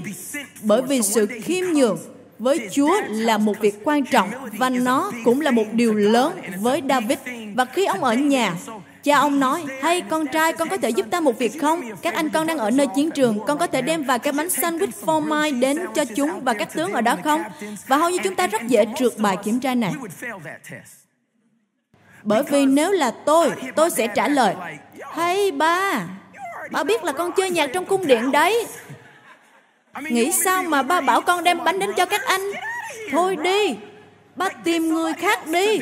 bởi vì sự khiêm nhường với Chúa là một việc quan trọng và nó cũng là một điều lớn với David. Và khi ông ở nhà, Cha ông nói, hay con trai, con có thể giúp ta một việc không? Các anh con đang ở nơi chiến trường, con có thể đem vài cái bánh sandwich phô mai đến cho chúng và các tướng ở đó không? Và hầu như chúng ta rất dễ trượt bài kiểm tra này. Bởi vì nếu là tôi, tôi sẽ trả lời, hay ba, ba biết là con chơi nhạc trong cung điện đấy. Nghĩ sao mà ba bảo con đem bánh đến cho các anh? Thôi đi, ba tìm người khác đi.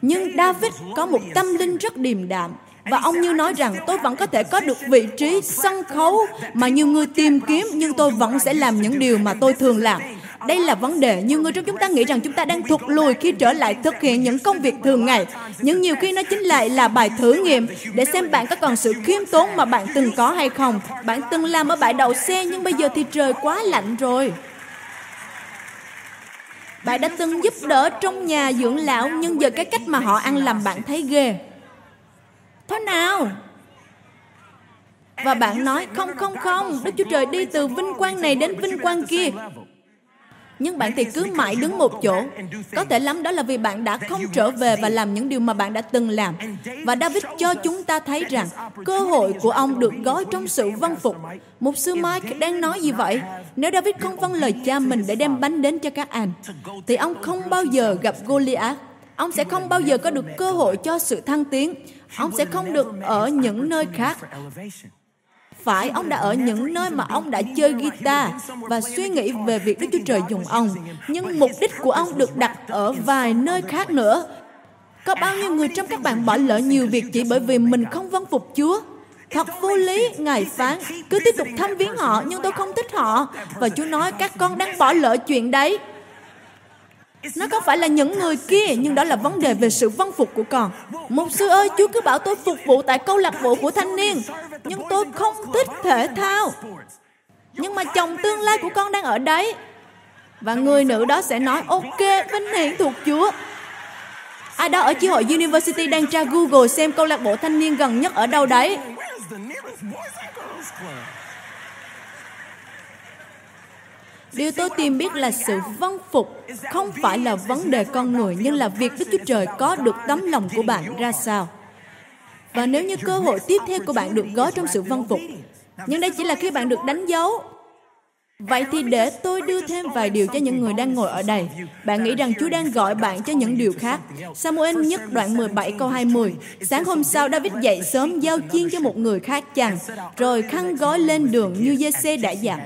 Nhưng David có một tâm linh rất điềm đạm và ông như nói rằng tôi vẫn có thể có được vị trí sân khấu mà nhiều người tìm kiếm nhưng tôi vẫn sẽ làm những điều mà tôi thường làm. Đây là vấn đề. Nhiều người trong chúng ta nghĩ rằng chúng ta đang thụt lùi khi trở lại thực hiện những công việc thường ngày. Nhưng nhiều khi nó chính lại là bài thử nghiệm để xem bạn có còn sự khiêm tốn mà bạn từng có hay không. Bạn từng làm ở bãi đậu xe nhưng bây giờ thì trời quá lạnh rồi. Bạn đã từng giúp đỡ trong nhà dưỡng lão nhưng giờ cái cách mà họ ăn làm bạn thấy ghê. thôi nào? Và bạn nói, không không không, Đức Chúa Trời đi từ vinh quang này đến vinh quang kia nhưng bạn thì cứ mãi đứng một chỗ. Có thể lắm đó là vì bạn đã không trở về và làm những điều mà bạn đã từng làm. Và David cho chúng ta thấy rằng cơ hội của ông được gói trong sự vâng phục. Mục sư Mike đang nói gì vậy? Nếu David không vâng lời cha mình để đem bánh đến cho các anh, thì ông không bao giờ gặp Goliath. Ông sẽ không bao giờ có được cơ hội cho sự thăng tiến. Ông sẽ không được ở những nơi khác phải ông đã ở những nơi mà ông đã chơi guitar và suy nghĩ về việc Đức Chúa Trời dùng ông. Nhưng mục đích của ông được đặt ở vài nơi khác nữa. Có bao nhiêu người trong các bạn bỏ lỡ nhiều việc chỉ bởi vì mình không vâng phục Chúa? Thật vô lý, Ngài phán, cứ tiếp tục thăm viếng họ, nhưng tôi không thích họ. Và Chúa nói, các con đang bỏ lỡ chuyện đấy. Nó không phải là những người kia, nhưng đó là vấn đề về sự vâng phục của con. Mục sư ơi, Chúa cứ bảo tôi phục vụ tại câu lạc bộ của thanh niên, nhưng tôi không thích thể thao. Nhưng mà chồng tương lai của con đang ở đấy. Và người nữ đó sẽ nói, ok, vinh hiển thuộc Chúa. Ai đó ở chi hội University đang tra Google xem câu lạc bộ thanh niên gần nhất ở đâu đấy. Điều tôi tìm biết là sự vâng phục không phải là vấn đề con người, nhưng là việc Đức Chúa Trời có được tấm lòng của bạn ra sao. Và nếu như cơ hội tiếp theo của bạn được gói trong sự vâng phục, nhưng đây chỉ là khi bạn được đánh dấu Vậy thì để tôi đưa thêm vài điều cho những người đang ngồi ở đây. Bạn nghĩ rằng Chúa đang gọi bạn cho những điều khác. Samuel nhất đoạn 17 câu 20. Sáng hôm sau David dậy sớm giao chiên cho một người khác chàng, rồi khăn gói lên đường như giê đã dặn.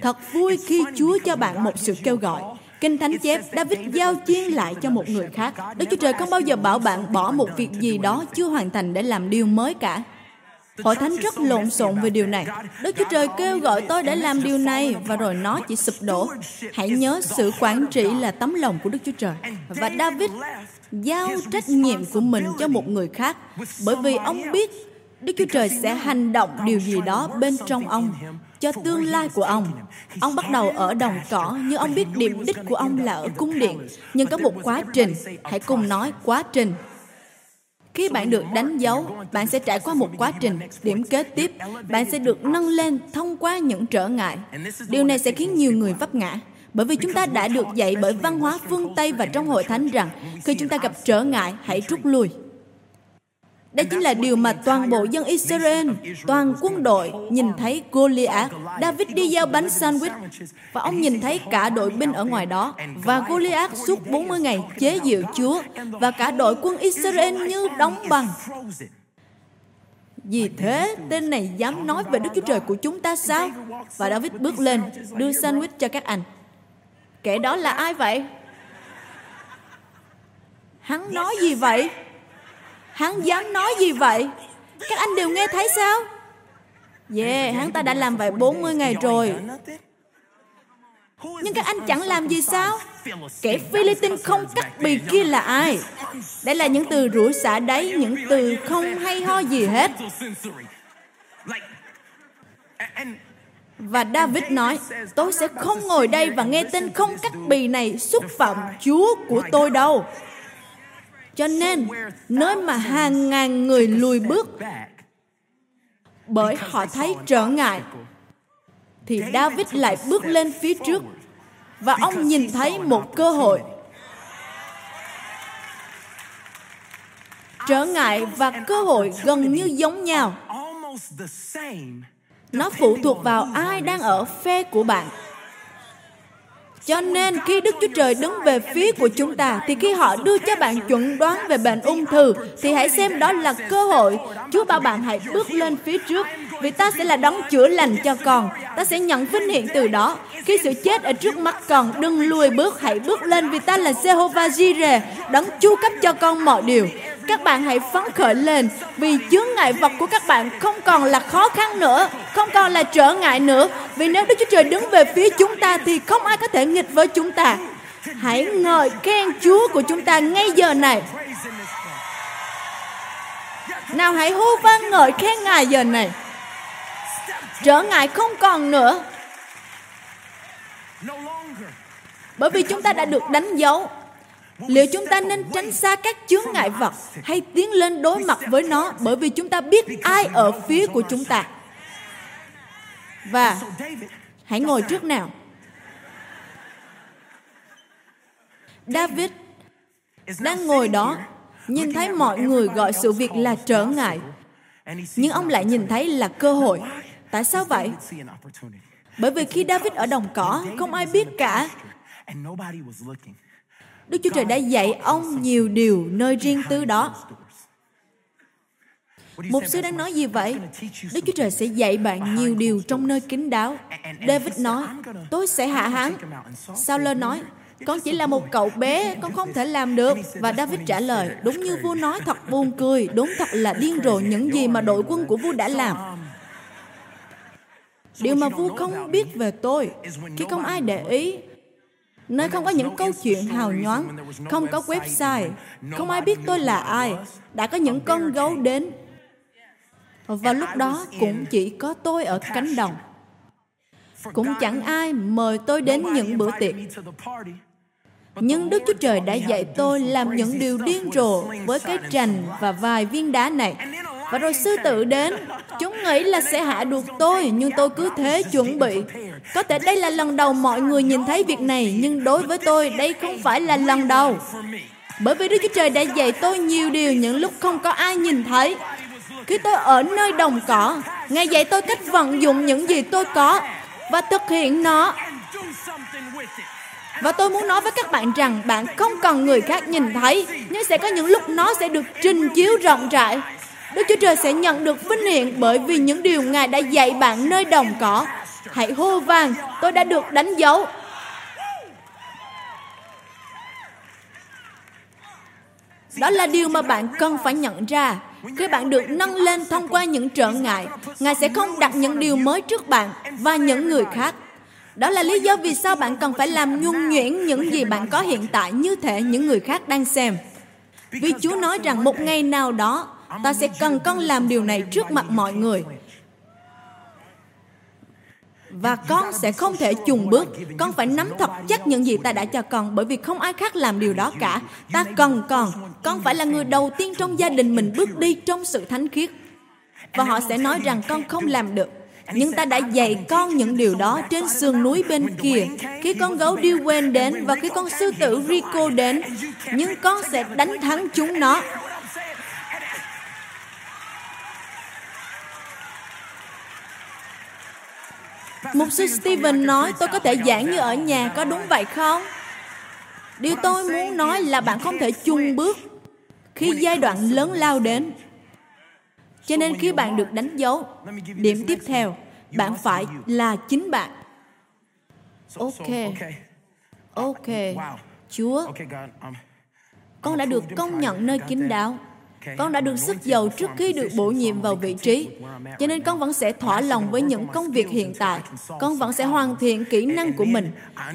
Thật vui khi Chúa cho bạn một sự kêu gọi. Kinh Thánh chép, David giao chiên lại cho một người khác. Đức Chúa Trời không bao giờ bảo bạn bỏ một việc gì đó chưa hoàn thành để làm điều mới cả. Hội thánh rất lộn xộn về điều này. Đức Chúa Trời kêu gọi tôi để làm điều này và rồi nó chỉ sụp đổ. Hãy nhớ sự quản trị là tấm lòng của Đức Chúa Trời. Và David giao trách nhiệm của mình cho một người khác bởi vì ông biết Đức Chúa Trời sẽ hành động điều gì đó bên trong ông cho tương lai của ông. Ông bắt đầu ở đồng cỏ, nhưng ông biết điểm đích của ông là ở cung điện. Nhưng có một quá trình, hãy cùng nói quá trình. Khi bạn được đánh dấu, bạn sẽ trải qua một quá trình. Điểm kế tiếp, bạn sẽ được nâng lên thông qua những trở ngại. Điều này sẽ khiến nhiều người vấp ngã. Bởi vì chúng ta đã được dạy bởi văn hóa phương Tây và trong hội thánh rằng khi chúng ta gặp trở ngại, hãy rút lui. Đây chính là điều mà toàn bộ dân Israel, toàn quân đội nhìn thấy Goliath. David đi giao bánh sandwich và ông nhìn thấy cả đội binh ở ngoài đó. Và Goliath suốt 40 ngày chế diệu Chúa và cả đội quân Israel như đóng bằng. Vì thế, tên này dám nói về Đức Chúa Trời của chúng ta sao? Và David bước lên, đưa sandwich cho các anh. Kẻ đó là ai vậy? Hắn nói gì vậy? Hắn dám nói gì vậy? Các anh đều nghe thấy sao? Yeah, hắn ta đã làm vậy 40 ngày rồi. Nhưng các anh chẳng làm gì sao? Kẻ Philippines không cắt bì kia là ai? Đây là những từ rủa xả đấy, những từ không hay ho gì hết. Và David nói, tôi sẽ không ngồi đây và nghe tên không cắt bì này xúc phạm Chúa của tôi đâu. Cho nên, nơi mà hàng ngàn người lùi bước bởi họ thấy trở ngại, thì David lại bước lên phía trước và ông nhìn thấy một cơ hội. Trở ngại và cơ hội gần như giống nhau. Nó phụ thuộc vào ai đang ở phe của bạn. Cho nên khi Đức Chúa Trời đứng về phía của chúng ta, thì khi họ đưa cho bạn chuẩn đoán về bệnh ung thư, thì hãy xem đó là cơ hội. Chúa bảo bạn hãy bước lên phía trước vì ta sẽ là đấng chữa lành cho con. Ta sẽ nhận vinh hiển từ đó. Khi sự chết ở trước mắt con, đừng lùi bước, hãy bước lên vì ta là Jehovah Jireh, đấng chu cấp cho con mọi điều. Các bạn hãy phấn khởi lên vì chướng ngại vật của các bạn không còn là khó khăn nữa, không còn là trở ngại nữa. Vì nếu Đức Chúa Trời đứng về phía chúng ta thì không ai có thể nghịch với chúng ta. Hãy ngợi khen Chúa của chúng ta ngay giờ này. Nào hãy hô vang ngợi khen Ngài giờ này. Trở ngại không còn nữa. Bởi vì chúng ta đã được đánh dấu liệu chúng ta nên tránh xa các chướng ngại vật hay tiến lên đối mặt với nó bởi vì chúng ta biết ai ở phía của chúng ta và hãy ngồi trước nào David đang ngồi đó, nhìn thấy mọi người gọi sự việc là trở ngại, nhưng ông lại nhìn thấy là cơ hội. Tại sao vậy? Bởi vì khi David ở đồng cỏ, không ai biết cả. Đức Chúa Trời đã dạy ông nhiều điều nơi riêng tư đó. Mục sư đang nói gì vậy? Đức Chúa Trời sẽ dạy bạn nhiều điều trong nơi kín đáo. David nói, tôi sẽ hạ hắn. Sao lơ nói, con chỉ là một cậu bé, con không thể làm được. Và David trả lời, đúng như vua nói thật buồn cười, đúng thật là điên rồ những gì mà đội quân của vua đã làm. Điều mà vua không biết về tôi, khi không ai để ý, nơi không có những câu chuyện hào nhoáng, không có website, không ai biết tôi là ai, đã có những con gấu đến. Và lúc đó cũng chỉ có tôi ở cánh đồng. Cũng chẳng ai mời tôi đến những bữa tiệc. Nhưng Đức Chúa Trời đã dạy tôi làm những điều điên rồ với cái trành và vài viên đá này. Và rồi sư tử đến. Chúng nghĩ là sẽ hạ được tôi, nhưng tôi cứ thế chuẩn bị. Có thể đây là lần đầu mọi người nhìn thấy việc này, nhưng đối với tôi, đây không phải là lần đầu. Bởi vì Đức Chúa Trời đã dạy tôi nhiều điều những lúc không có ai nhìn thấy. Khi tôi ở nơi đồng cỏ, Ngài dạy tôi cách vận dụng những gì tôi có và thực hiện nó. Và tôi muốn nói với các bạn rằng bạn không cần người khác nhìn thấy, nhưng sẽ có những lúc nó sẽ được trình chiếu rộng rãi. Đức Chúa Trời sẽ nhận được vinh hiển bởi vì những điều Ngài đã dạy bạn nơi đồng cỏ. Hãy hô vang, tôi đã được đánh dấu. Đó là điều mà bạn cần phải nhận ra. Khi bạn được nâng lên thông qua những trở ngại, Ngài sẽ không đặt những điều mới trước bạn và những người khác. Đó là lý do vì sao bạn cần phải làm nhuần nhuyễn những gì bạn có hiện tại như thể những người khác đang xem. Vì Chúa nói rằng một ngày nào đó, ta sẽ cần con làm điều này trước mặt mọi người. Và con sẽ không thể chùng bước. Con phải nắm thật chắc những gì ta đã cho con bởi vì không ai khác làm điều đó cả. Ta cần con. Con phải là người đầu tiên trong gia đình mình bước đi trong sự thánh khiết. Và họ sẽ nói rằng con không làm được. Nhưng ta đã dạy con những điều đó trên sườn núi bên kia. Khi con gấu Dewey đến và khi con sư tử Rico đến, nhưng con sẽ đánh thắng chúng nó. Mục sư Steven nói tôi có thể giảng như ở nhà, có đúng vậy không? Điều tôi muốn nói là bạn không thể chung bước khi giai đoạn lớn lao đến. Cho nên khi bạn được đánh dấu, điểm tiếp theo, bạn phải là chính bạn. Ok. Ok. Chúa, con đã được công nhận nơi kín đáo con đã được sức giàu trước khi được bổ nhiệm vào vị trí. Cho nên con vẫn sẽ thỏa lòng với những công việc hiện tại. Con vẫn sẽ hoàn thiện kỹ năng của mình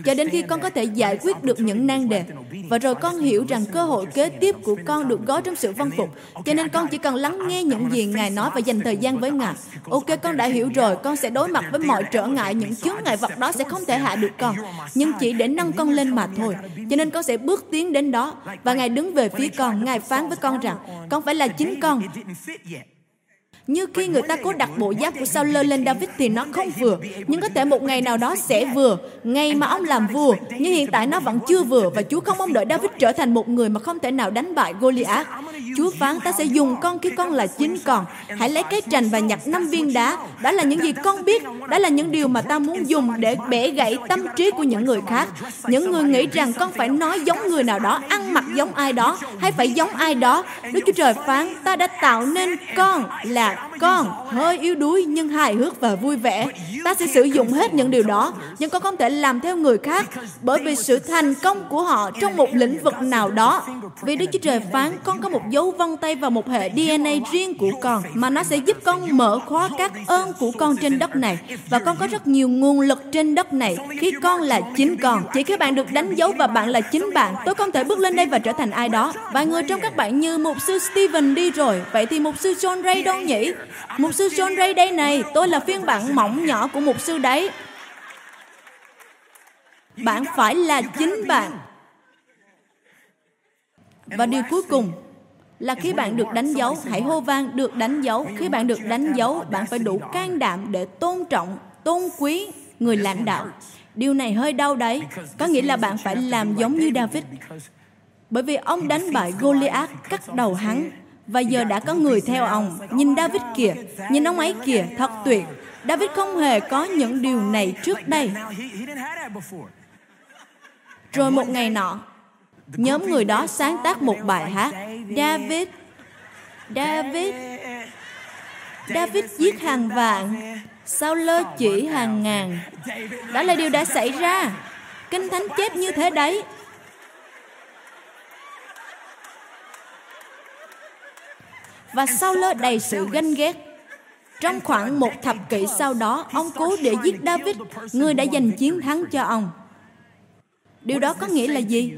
cho đến khi con có thể giải quyết được những nan đề. Và rồi con hiểu rằng cơ hội kế tiếp của con được gói trong sự vâng phục. Cho nên con chỉ cần lắng nghe những gì Ngài nói và dành thời gian với Ngài. Ok, con đã hiểu rồi. Con sẽ đối mặt với mọi trở ngại. Những chướng ngại vật đó sẽ không thể hạ được con. Nhưng chỉ để nâng con lên mà thôi. Cho nên con sẽ bước tiến đến đó. Và Ngài đứng về phía con. Ngài phán với con rằng, con không phải là chính con như khi người ta cố đặt bộ giáp của Saul lên David thì nó không vừa. Nhưng có thể một ngày nào đó sẽ vừa. Ngày mà ông làm vua. Nhưng hiện tại nó vẫn chưa vừa. Và Chúa không mong đợi David trở thành một người mà không thể nào đánh bại Goliath. Chúa phán ta sẽ dùng con khi con là chính con. Hãy lấy cái trành và nhặt năm viên đá. Đó là những gì con biết. Đó là những điều mà ta muốn dùng để bẻ gãy tâm trí của những người khác. Những người nghĩ rằng con phải nói giống người nào đó, ăn mặc giống ai đó, hay phải giống ai đó. Đức Chúa Trời phán ta đã tạo nên con là Dạ, con hơi yếu đuối nhưng hài hước và vui vẻ. Ta sẽ sử dụng hết những điều đó, nhưng con không thể làm theo người khác bởi vì sự thành công của họ trong một lĩnh vực nào đó. Vì Đức Chúa Trời phán con có một dấu vân tay và một hệ DNA riêng của con mà nó sẽ giúp con mở khóa các ơn của con trên đất này và con có rất nhiều nguồn lực trên đất này khi con là chính con. Chỉ khi bạn được đánh dấu và bạn là chính bạn, tôi không thể bước lên đây và trở thành ai đó. Vài người trong các bạn như mục sư Steven đi rồi, vậy thì mục sư John Ray đâu nhỉ? Mục sư John Ray đây này, tôi là phiên bản mỏng nhỏ của mục sư đấy. Bạn phải là chính bạn. Và điều cuối cùng là khi bạn được đánh dấu, hãy hô vang được đánh dấu. Khi bạn được đánh dấu, bạn phải đủ can đảm để tôn trọng, tôn quý người lãnh đạo. Điều này hơi đau đấy. Có nghĩa là bạn phải làm giống như David. Bởi vì ông đánh bại Goliath cắt đầu hắn và giờ đã có người theo ông. Nhìn David kìa, nhìn ông ấy kìa, thật tuyệt. David không hề có những điều này trước đây. Rồi một ngày nọ, nhóm người đó sáng tác một bài hát. David, David, David giết hàng vạn, sao lơ chỉ hàng ngàn. Đó là điều đã xảy ra. Kinh Thánh chép như thế đấy. Và sau lơ đầy sự ganh ghét. Trong khoảng một thập kỷ sau đó, ông cố để giết David, người đã giành chiến thắng cho ông. Điều đó có nghĩa là gì?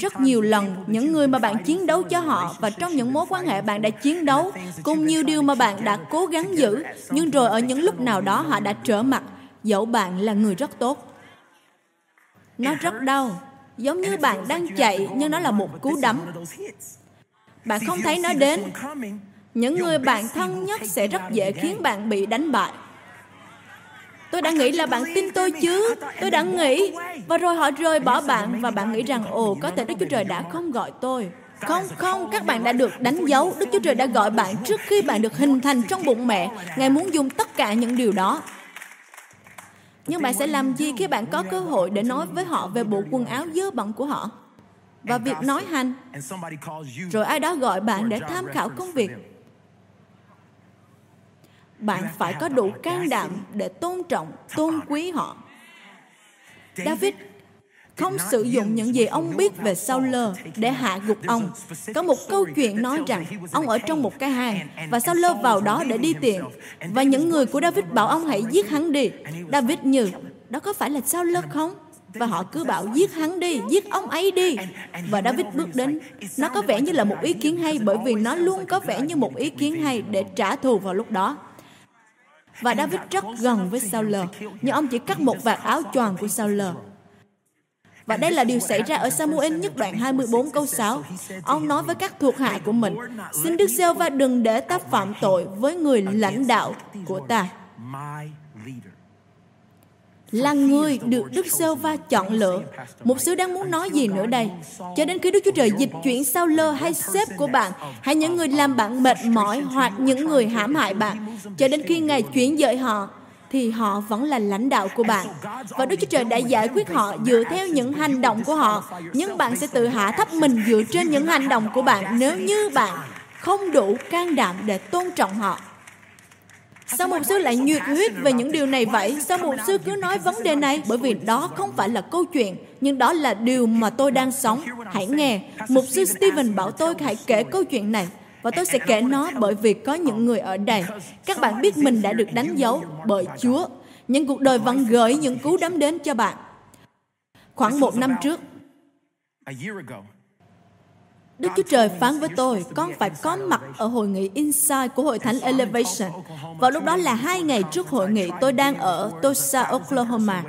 Rất nhiều lần, những người mà bạn chiến đấu cho họ và trong những mối quan hệ bạn đã chiến đấu, cùng nhiều điều mà bạn đã cố gắng giữ, nhưng rồi ở những lúc nào đó họ đã trở mặt, dẫu bạn là người rất tốt. Nó rất đau, giống như bạn đang chạy nhưng nó là một cú đấm. Bạn không thấy nó đến, những người bạn thân nhất sẽ rất dễ khiến bạn bị đánh bại tôi đã nghĩ là bạn tin tôi chứ tôi đã nghĩ và rồi họ rời bỏ bạn và bạn nghĩ rằng ồ có thể đức chúa trời đã không gọi tôi không, không, các bạn đã được đánh dấu. Đức Chúa Trời đã gọi bạn trước khi bạn được hình thành trong bụng mẹ. Ngài muốn dùng tất cả những điều đó. Nhưng bạn sẽ làm gì khi bạn có cơ hội để nói với họ về bộ quần áo dơ bẩn của họ? Và việc nói hành. Rồi ai đó gọi bạn để tham khảo công việc bạn phải có đủ can đảm để tôn trọng tôn quý họ david không sử dụng những gì ông biết về Saul để hạ gục ông. Có một câu chuyện nói rằng ông ở trong một cái hang và Saul vào đó để đi tiền. Và những người của David bảo ông hãy giết hắn đi. David như, đó có phải là Saul không? Và họ cứ bảo giết hắn đi, giết ông ấy đi. Và David bước đến. Nó có vẻ như là một ý kiến hay bởi vì nó luôn có vẻ như một ý kiến hay để trả thù vào lúc đó. Và David rất gần với Saul, nhưng ông chỉ cắt một vạt áo choàng của Saul. Và đây là điều xảy ra ở Samuel nhất đoạn 24 câu 6. Ông nói với các thuộc hạ của mình, Xin Đức giê va đừng để ta phạm tội với người lãnh đạo của ta là người được Đức Sơ Va chọn lựa. Một sứ đang muốn nói gì nữa đây? Cho đến khi Đức Chúa Trời dịch chuyển sao lơ hay sếp của bạn, hay những người làm bạn mệt mỏi hoặc những người hãm hại bạn, cho đến khi Ngài chuyển dời họ, thì họ vẫn là lãnh đạo của bạn. Và Đức Chúa Trời đã giải quyết họ dựa theo những hành động của họ. Nhưng bạn sẽ tự hạ thấp mình dựa trên những hành động của bạn nếu như bạn không đủ can đảm để tôn trọng họ. Sao mục sư lại nhiệt huyết về những điều này vậy? Sao mục sư cứ nói vấn đề này? Bởi vì đó không phải là câu chuyện, nhưng đó là điều mà tôi đang sống. Hãy nghe, mục sư Stephen bảo tôi hãy kể câu chuyện này. Và tôi sẽ kể nó bởi vì có những người ở đây. Các bạn biết mình đã được đánh dấu bởi Chúa. Nhưng cuộc đời vẫn gửi những cú đấm đến cho bạn. Khoảng một năm trước, Đức Chúa Trời phán với tôi, con phải có mặt ở hội nghị Inside của Hội Thánh Elevation. Vào lúc đó là hai ngày trước hội nghị, tôi đang ở Tulsa, Oklahoma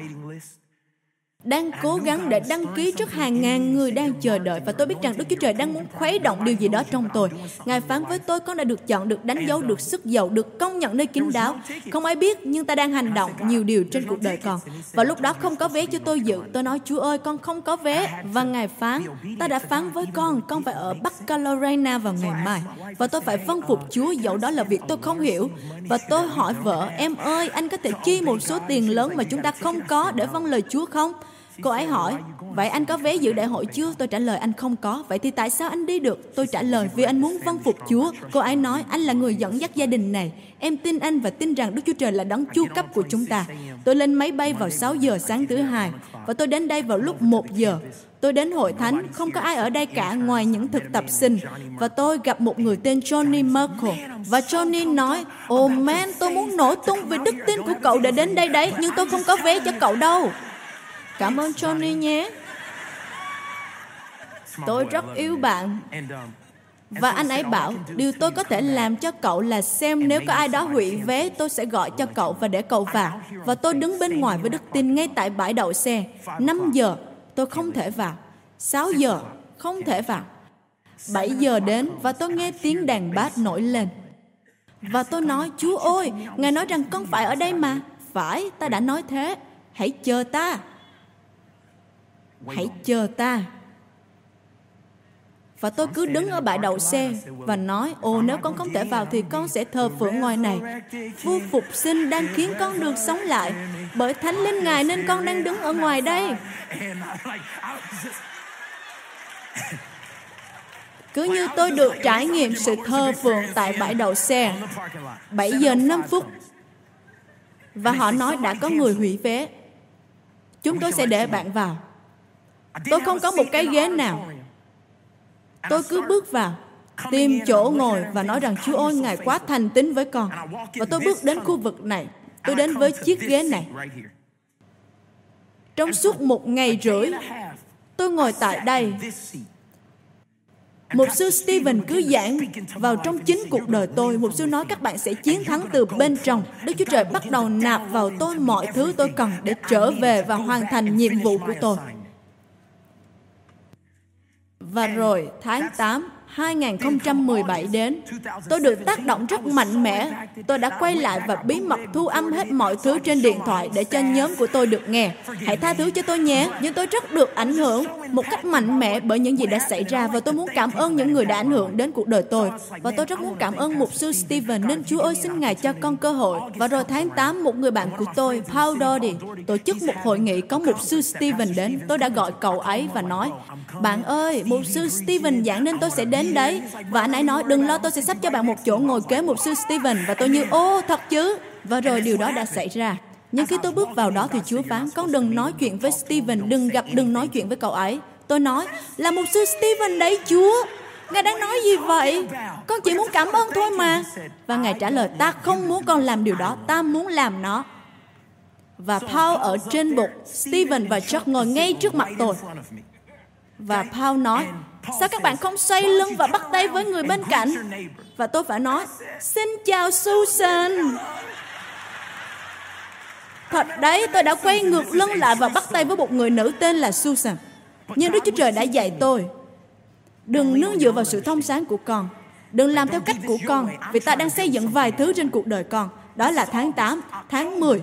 đang cố gắng để đăng ký trước hàng ngàn người đang chờ đợi và tôi biết rằng Đức Chúa Trời đang muốn khuấy động điều gì đó trong tôi. Ngài phán với tôi con đã được chọn, được đánh dấu, được sức giàu, được công nhận nơi kín đáo. Không ai biết nhưng ta đang hành động nhiều điều trên cuộc đời con. Và lúc đó không có vé cho tôi dự. Tôi nói Chúa ơi con không có vé. Và Ngài phán, ta đã phán với con, con phải ở Bắc Carolina vào ngày mai. Và tôi phải vâng phục Chúa dẫu đó là việc tôi không hiểu. Và tôi hỏi vợ, em ơi anh có thể chi một số tiền lớn mà chúng ta không có để vâng lời Chúa không? Cô ấy hỏi, vậy anh có vé dự đại hội chưa? Tôi trả lời anh không có. Vậy thì tại sao anh đi được? Tôi trả lời vì anh muốn vâng phục Chúa. Cô ấy nói, anh là người dẫn dắt gia đình này. Em tin anh và tin rằng Đức Chúa Trời là đấng chu cấp của chúng ta. Tôi lên máy bay vào 6 giờ sáng thứ hai và tôi đến đây vào lúc 1 giờ. Tôi đến hội thánh, không có ai ở đây cả ngoài những thực tập sinh. Và tôi gặp một người tên Johnny Merkel. Và Johnny nói, Oh man, tôi muốn nổi tung về đức tin của cậu để đến đây đấy, nhưng tôi không có vé cho cậu đâu. Cảm ơn Johnny nhé. Tôi rất yêu bạn. Và anh ấy bảo, điều tôi có thể làm cho cậu là xem nếu có ai đó hủy vé, tôi sẽ gọi cho cậu và để cậu vào. Và tôi đứng bên ngoài với đức tin ngay tại bãi đậu xe. 5 giờ, tôi không thể vào. 6 giờ, không thể vào. 7 giờ đến và tôi nghe tiếng đàn bát nổi lên. Và tôi nói, Chúa ơi, Ngài nói rằng con phải ở đây mà. Phải, ta đã nói thế. Hãy chờ ta hãy chờ ta và tôi cứ đứng ở bãi đậu xe và nói, ồ nếu con không thể vào thì con sẽ thờ phượng ngoài này. Vua phục sinh đang khiến con được sống lại. Bởi thánh linh Ngài nên con đang đứng ở ngoài đây. Cứ như tôi được trải nghiệm sự thờ phượng tại bãi đậu xe. 7 giờ 5 phút. Và họ nói đã có người hủy vé. Chúng tôi sẽ để bạn vào. Tôi không có một cái ghế nào Tôi cứ bước vào, tìm chỗ ngồi và nói rằng Chúa ơi, Ngài quá thành tín với con. Và tôi bước đến khu vực này. Tôi đến với chiếc ghế này. Trong suốt một ngày rưỡi, tôi ngồi tại đây. Mục sư Stephen cứ giảng vào trong chính cuộc đời tôi. Mục sư nói các bạn sẽ chiến thắng từ bên trong. Đức Chúa Trời bắt đầu nạp vào tôi mọi thứ tôi cần để trở về và hoàn thành nhiệm vụ của tôi. Và rồi tháng 8 2017 đến, tôi được tác động rất mạnh mẽ. Tôi đã quay lại và bí mật thu âm hết mọi thứ trên điện thoại để cho nhóm của tôi được nghe. Hãy tha thứ cho tôi nhé, nhưng tôi rất được ảnh hưởng một cách mạnh mẽ bởi những gì đã xảy ra và tôi muốn cảm ơn những người đã ảnh hưởng đến cuộc đời tôi. Và tôi rất muốn cảm ơn mục sư Stephen nên Chúa ơi xin Ngài cho con cơ hội. Và rồi tháng 8, một người bạn của tôi, Paul Doherty, tổ chức một hội nghị có mục sư Stephen đến. Tôi đã gọi cậu ấy và nói, bạn ơi, mục sư Stephen giảng nên tôi sẽ đến đến đấy. Và anh ấy nói, đừng lo tôi sẽ sắp cho bạn một chỗ ngồi kế mục sư Stephen. Và tôi như, ô, thật chứ. Và rồi điều đó đã xảy ra. Nhưng khi tôi bước vào đó thì Chúa phán, con đừng nói chuyện với Stephen, đừng gặp, đừng nói chuyện với cậu ấy. Tôi nói, là mục sư Stephen đấy Chúa. Ngài đang nói gì vậy? Con chỉ muốn cảm ơn thôi mà. Và Ngài trả lời, ta không muốn con làm điều đó, ta muốn làm nó. Và Paul ở trên bục, Stephen và Chuck ngồi ngay trước mặt tôi. Và Paul nói, Sao các bạn không xoay lưng và bắt tay với người bên cạnh? Và tôi phải nói, xin chào Susan. Thật đấy, tôi đã quay ngược lưng lại và bắt tay với một người nữ tên là Susan. Nhưng Đức Chúa Trời đã dạy tôi, đừng nương dựa vào sự thông sáng của con. Đừng làm theo cách của con, vì ta đang xây dựng vài thứ trên cuộc đời con. Đó là tháng 8, tháng 10.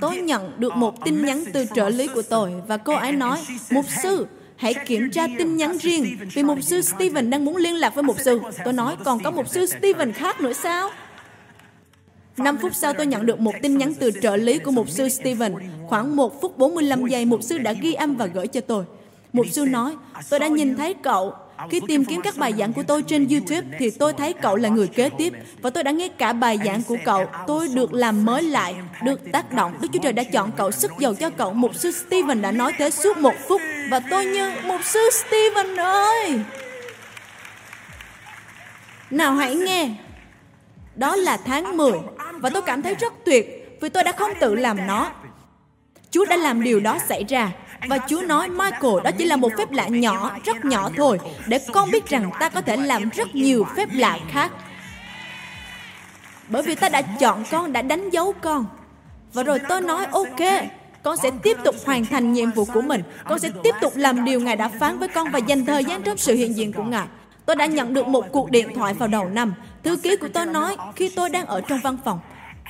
Tôi nhận được một tin nhắn từ trợ lý của tôi và cô ấy nói, Mục sư, hãy kiểm tra tin nhắn riêng vì mục sư Stephen đang muốn liên lạc với mục sư. Tôi nói, còn có mục sư Stephen khác nữa sao? 5 phút sau tôi nhận được một tin nhắn từ trợ lý của mục sư Stephen. Khoảng 1 phút 45 giây, mục sư đã ghi âm và gửi cho tôi. Mục sư nói, tôi đã nhìn thấy cậu. Khi tìm kiếm các bài giảng của tôi trên YouTube thì tôi thấy cậu là người kế tiếp và tôi đã nghe cả bài giảng của cậu. Tôi được làm mới lại, được tác động. Đức Chúa Trời đã chọn cậu sức giàu cho cậu. Mục sư Stephen đã nói thế suốt một phút và tôi như Mục sư Stephen ơi. Nào hãy nghe. Đó là tháng 10 và tôi cảm thấy rất tuyệt vì tôi đã không tự làm nó. Chúa đã làm điều đó xảy ra và Chúa nói, Michael, đó chỉ là một phép lạ nhỏ, rất nhỏ thôi, để con biết rằng ta có thể làm rất nhiều phép lạ khác. Bởi vì ta đã chọn con, đã đánh dấu con. Và rồi tôi nói, ok, con sẽ tiếp tục hoàn thành nhiệm vụ của mình. Con sẽ tiếp tục làm điều Ngài đã phán với con và dành thời gian trong sự hiện diện của Ngài. Tôi đã nhận được một cuộc điện thoại vào đầu năm. Thư ký của tôi nói khi tôi đang ở trong văn phòng.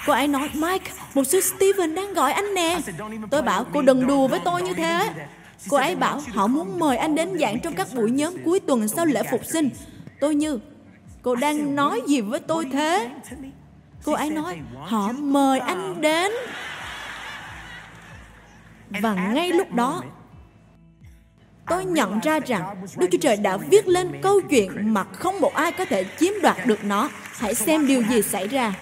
Cô ấy nói, Mike, một sư Steven đang gọi anh nè. Tôi bảo, cô đừng đùa với tôi như thế. Cô ấy bảo, họ muốn mời anh đến giảng trong các buổi nhóm cuối tuần sau lễ phục sinh. Tôi như, cô đang nói gì với tôi thế? Cô ấy nói, họ mời anh đến. Và ngay lúc đó, tôi nhận ra rằng Đức Chúa Trời đã viết lên câu chuyện mà không một ai có thể chiếm đoạt được nó. Hãy xem điều gì xảy ra.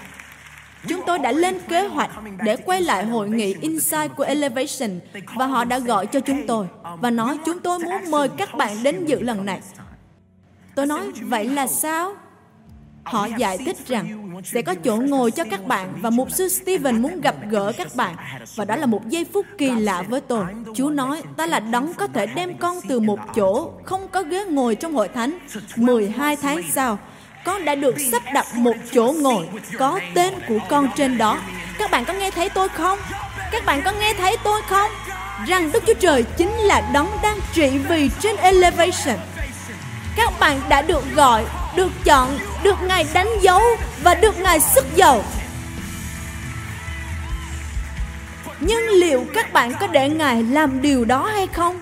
Chúng tôi đã lên kế hoạch để quay lại hội nghị Insight của Elevation và họ đã gọi cho chúng tôi và nói chúng tôi muốn mời các bạn đến dự lần này. Tôi nói, vậy là sao? Họ giải thích rằng sẽ có chỗ ngồi cho các bạn và mục sư Stephen muốn gặp gỡ các bạn. Và đó là một giây phút kỳ lạ với tôi. Chúa nói, ta là đấng có thể đem con từ một chỗ, không có ghế ngồi trong hội thánh. 12 tháng sau, con đã được sắp đặt một chỗ ngồi có tên của con trên đó. Các bạn có nghe thấy tôi không? Các bạn có nghe thấy tôi không? Rằng Đức Chúa Trời chính là đấng đang trị vì trên Elevation. Các bạn đã được gọi, được chọn, được Ngài đánh dấu và được Ngài sức dầu. Nhưng liệu các bạn có để Ngài làm điều đó hay không?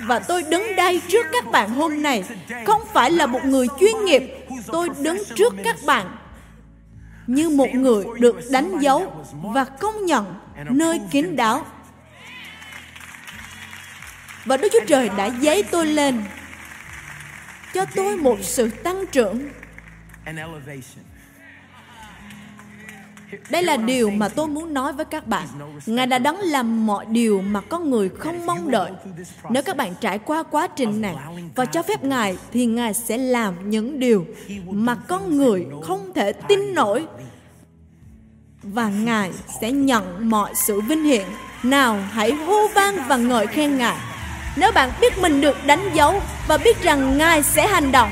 Và tôi đứng đây trước các bạn hôm nay không phải là một người chuyên nghiệp. Tôi đứng trước các bạn như một người được đánh dấu và công nhận nơi kín đáo. Và Đức Chúa Trời đã dấy tôi lên cho tôi một sự tăng trưởng đây là điều mà tôi muốn nói với các bạn. Ngài đã đấng làm mọi điều mà con người không mong đợi. Nếu các bạn trải qua quá trình này và cho phép Ngài thì Ngài sẽ làm những điều mà con người không thể tin nổi và Ngài sẽ nhận mọi sự vinh hiển. Nào, hãy hô vang và ngợi khen Ngài. Nếu bạn biết mình được đánh dấu và biết rằng Ngài sẽ hành động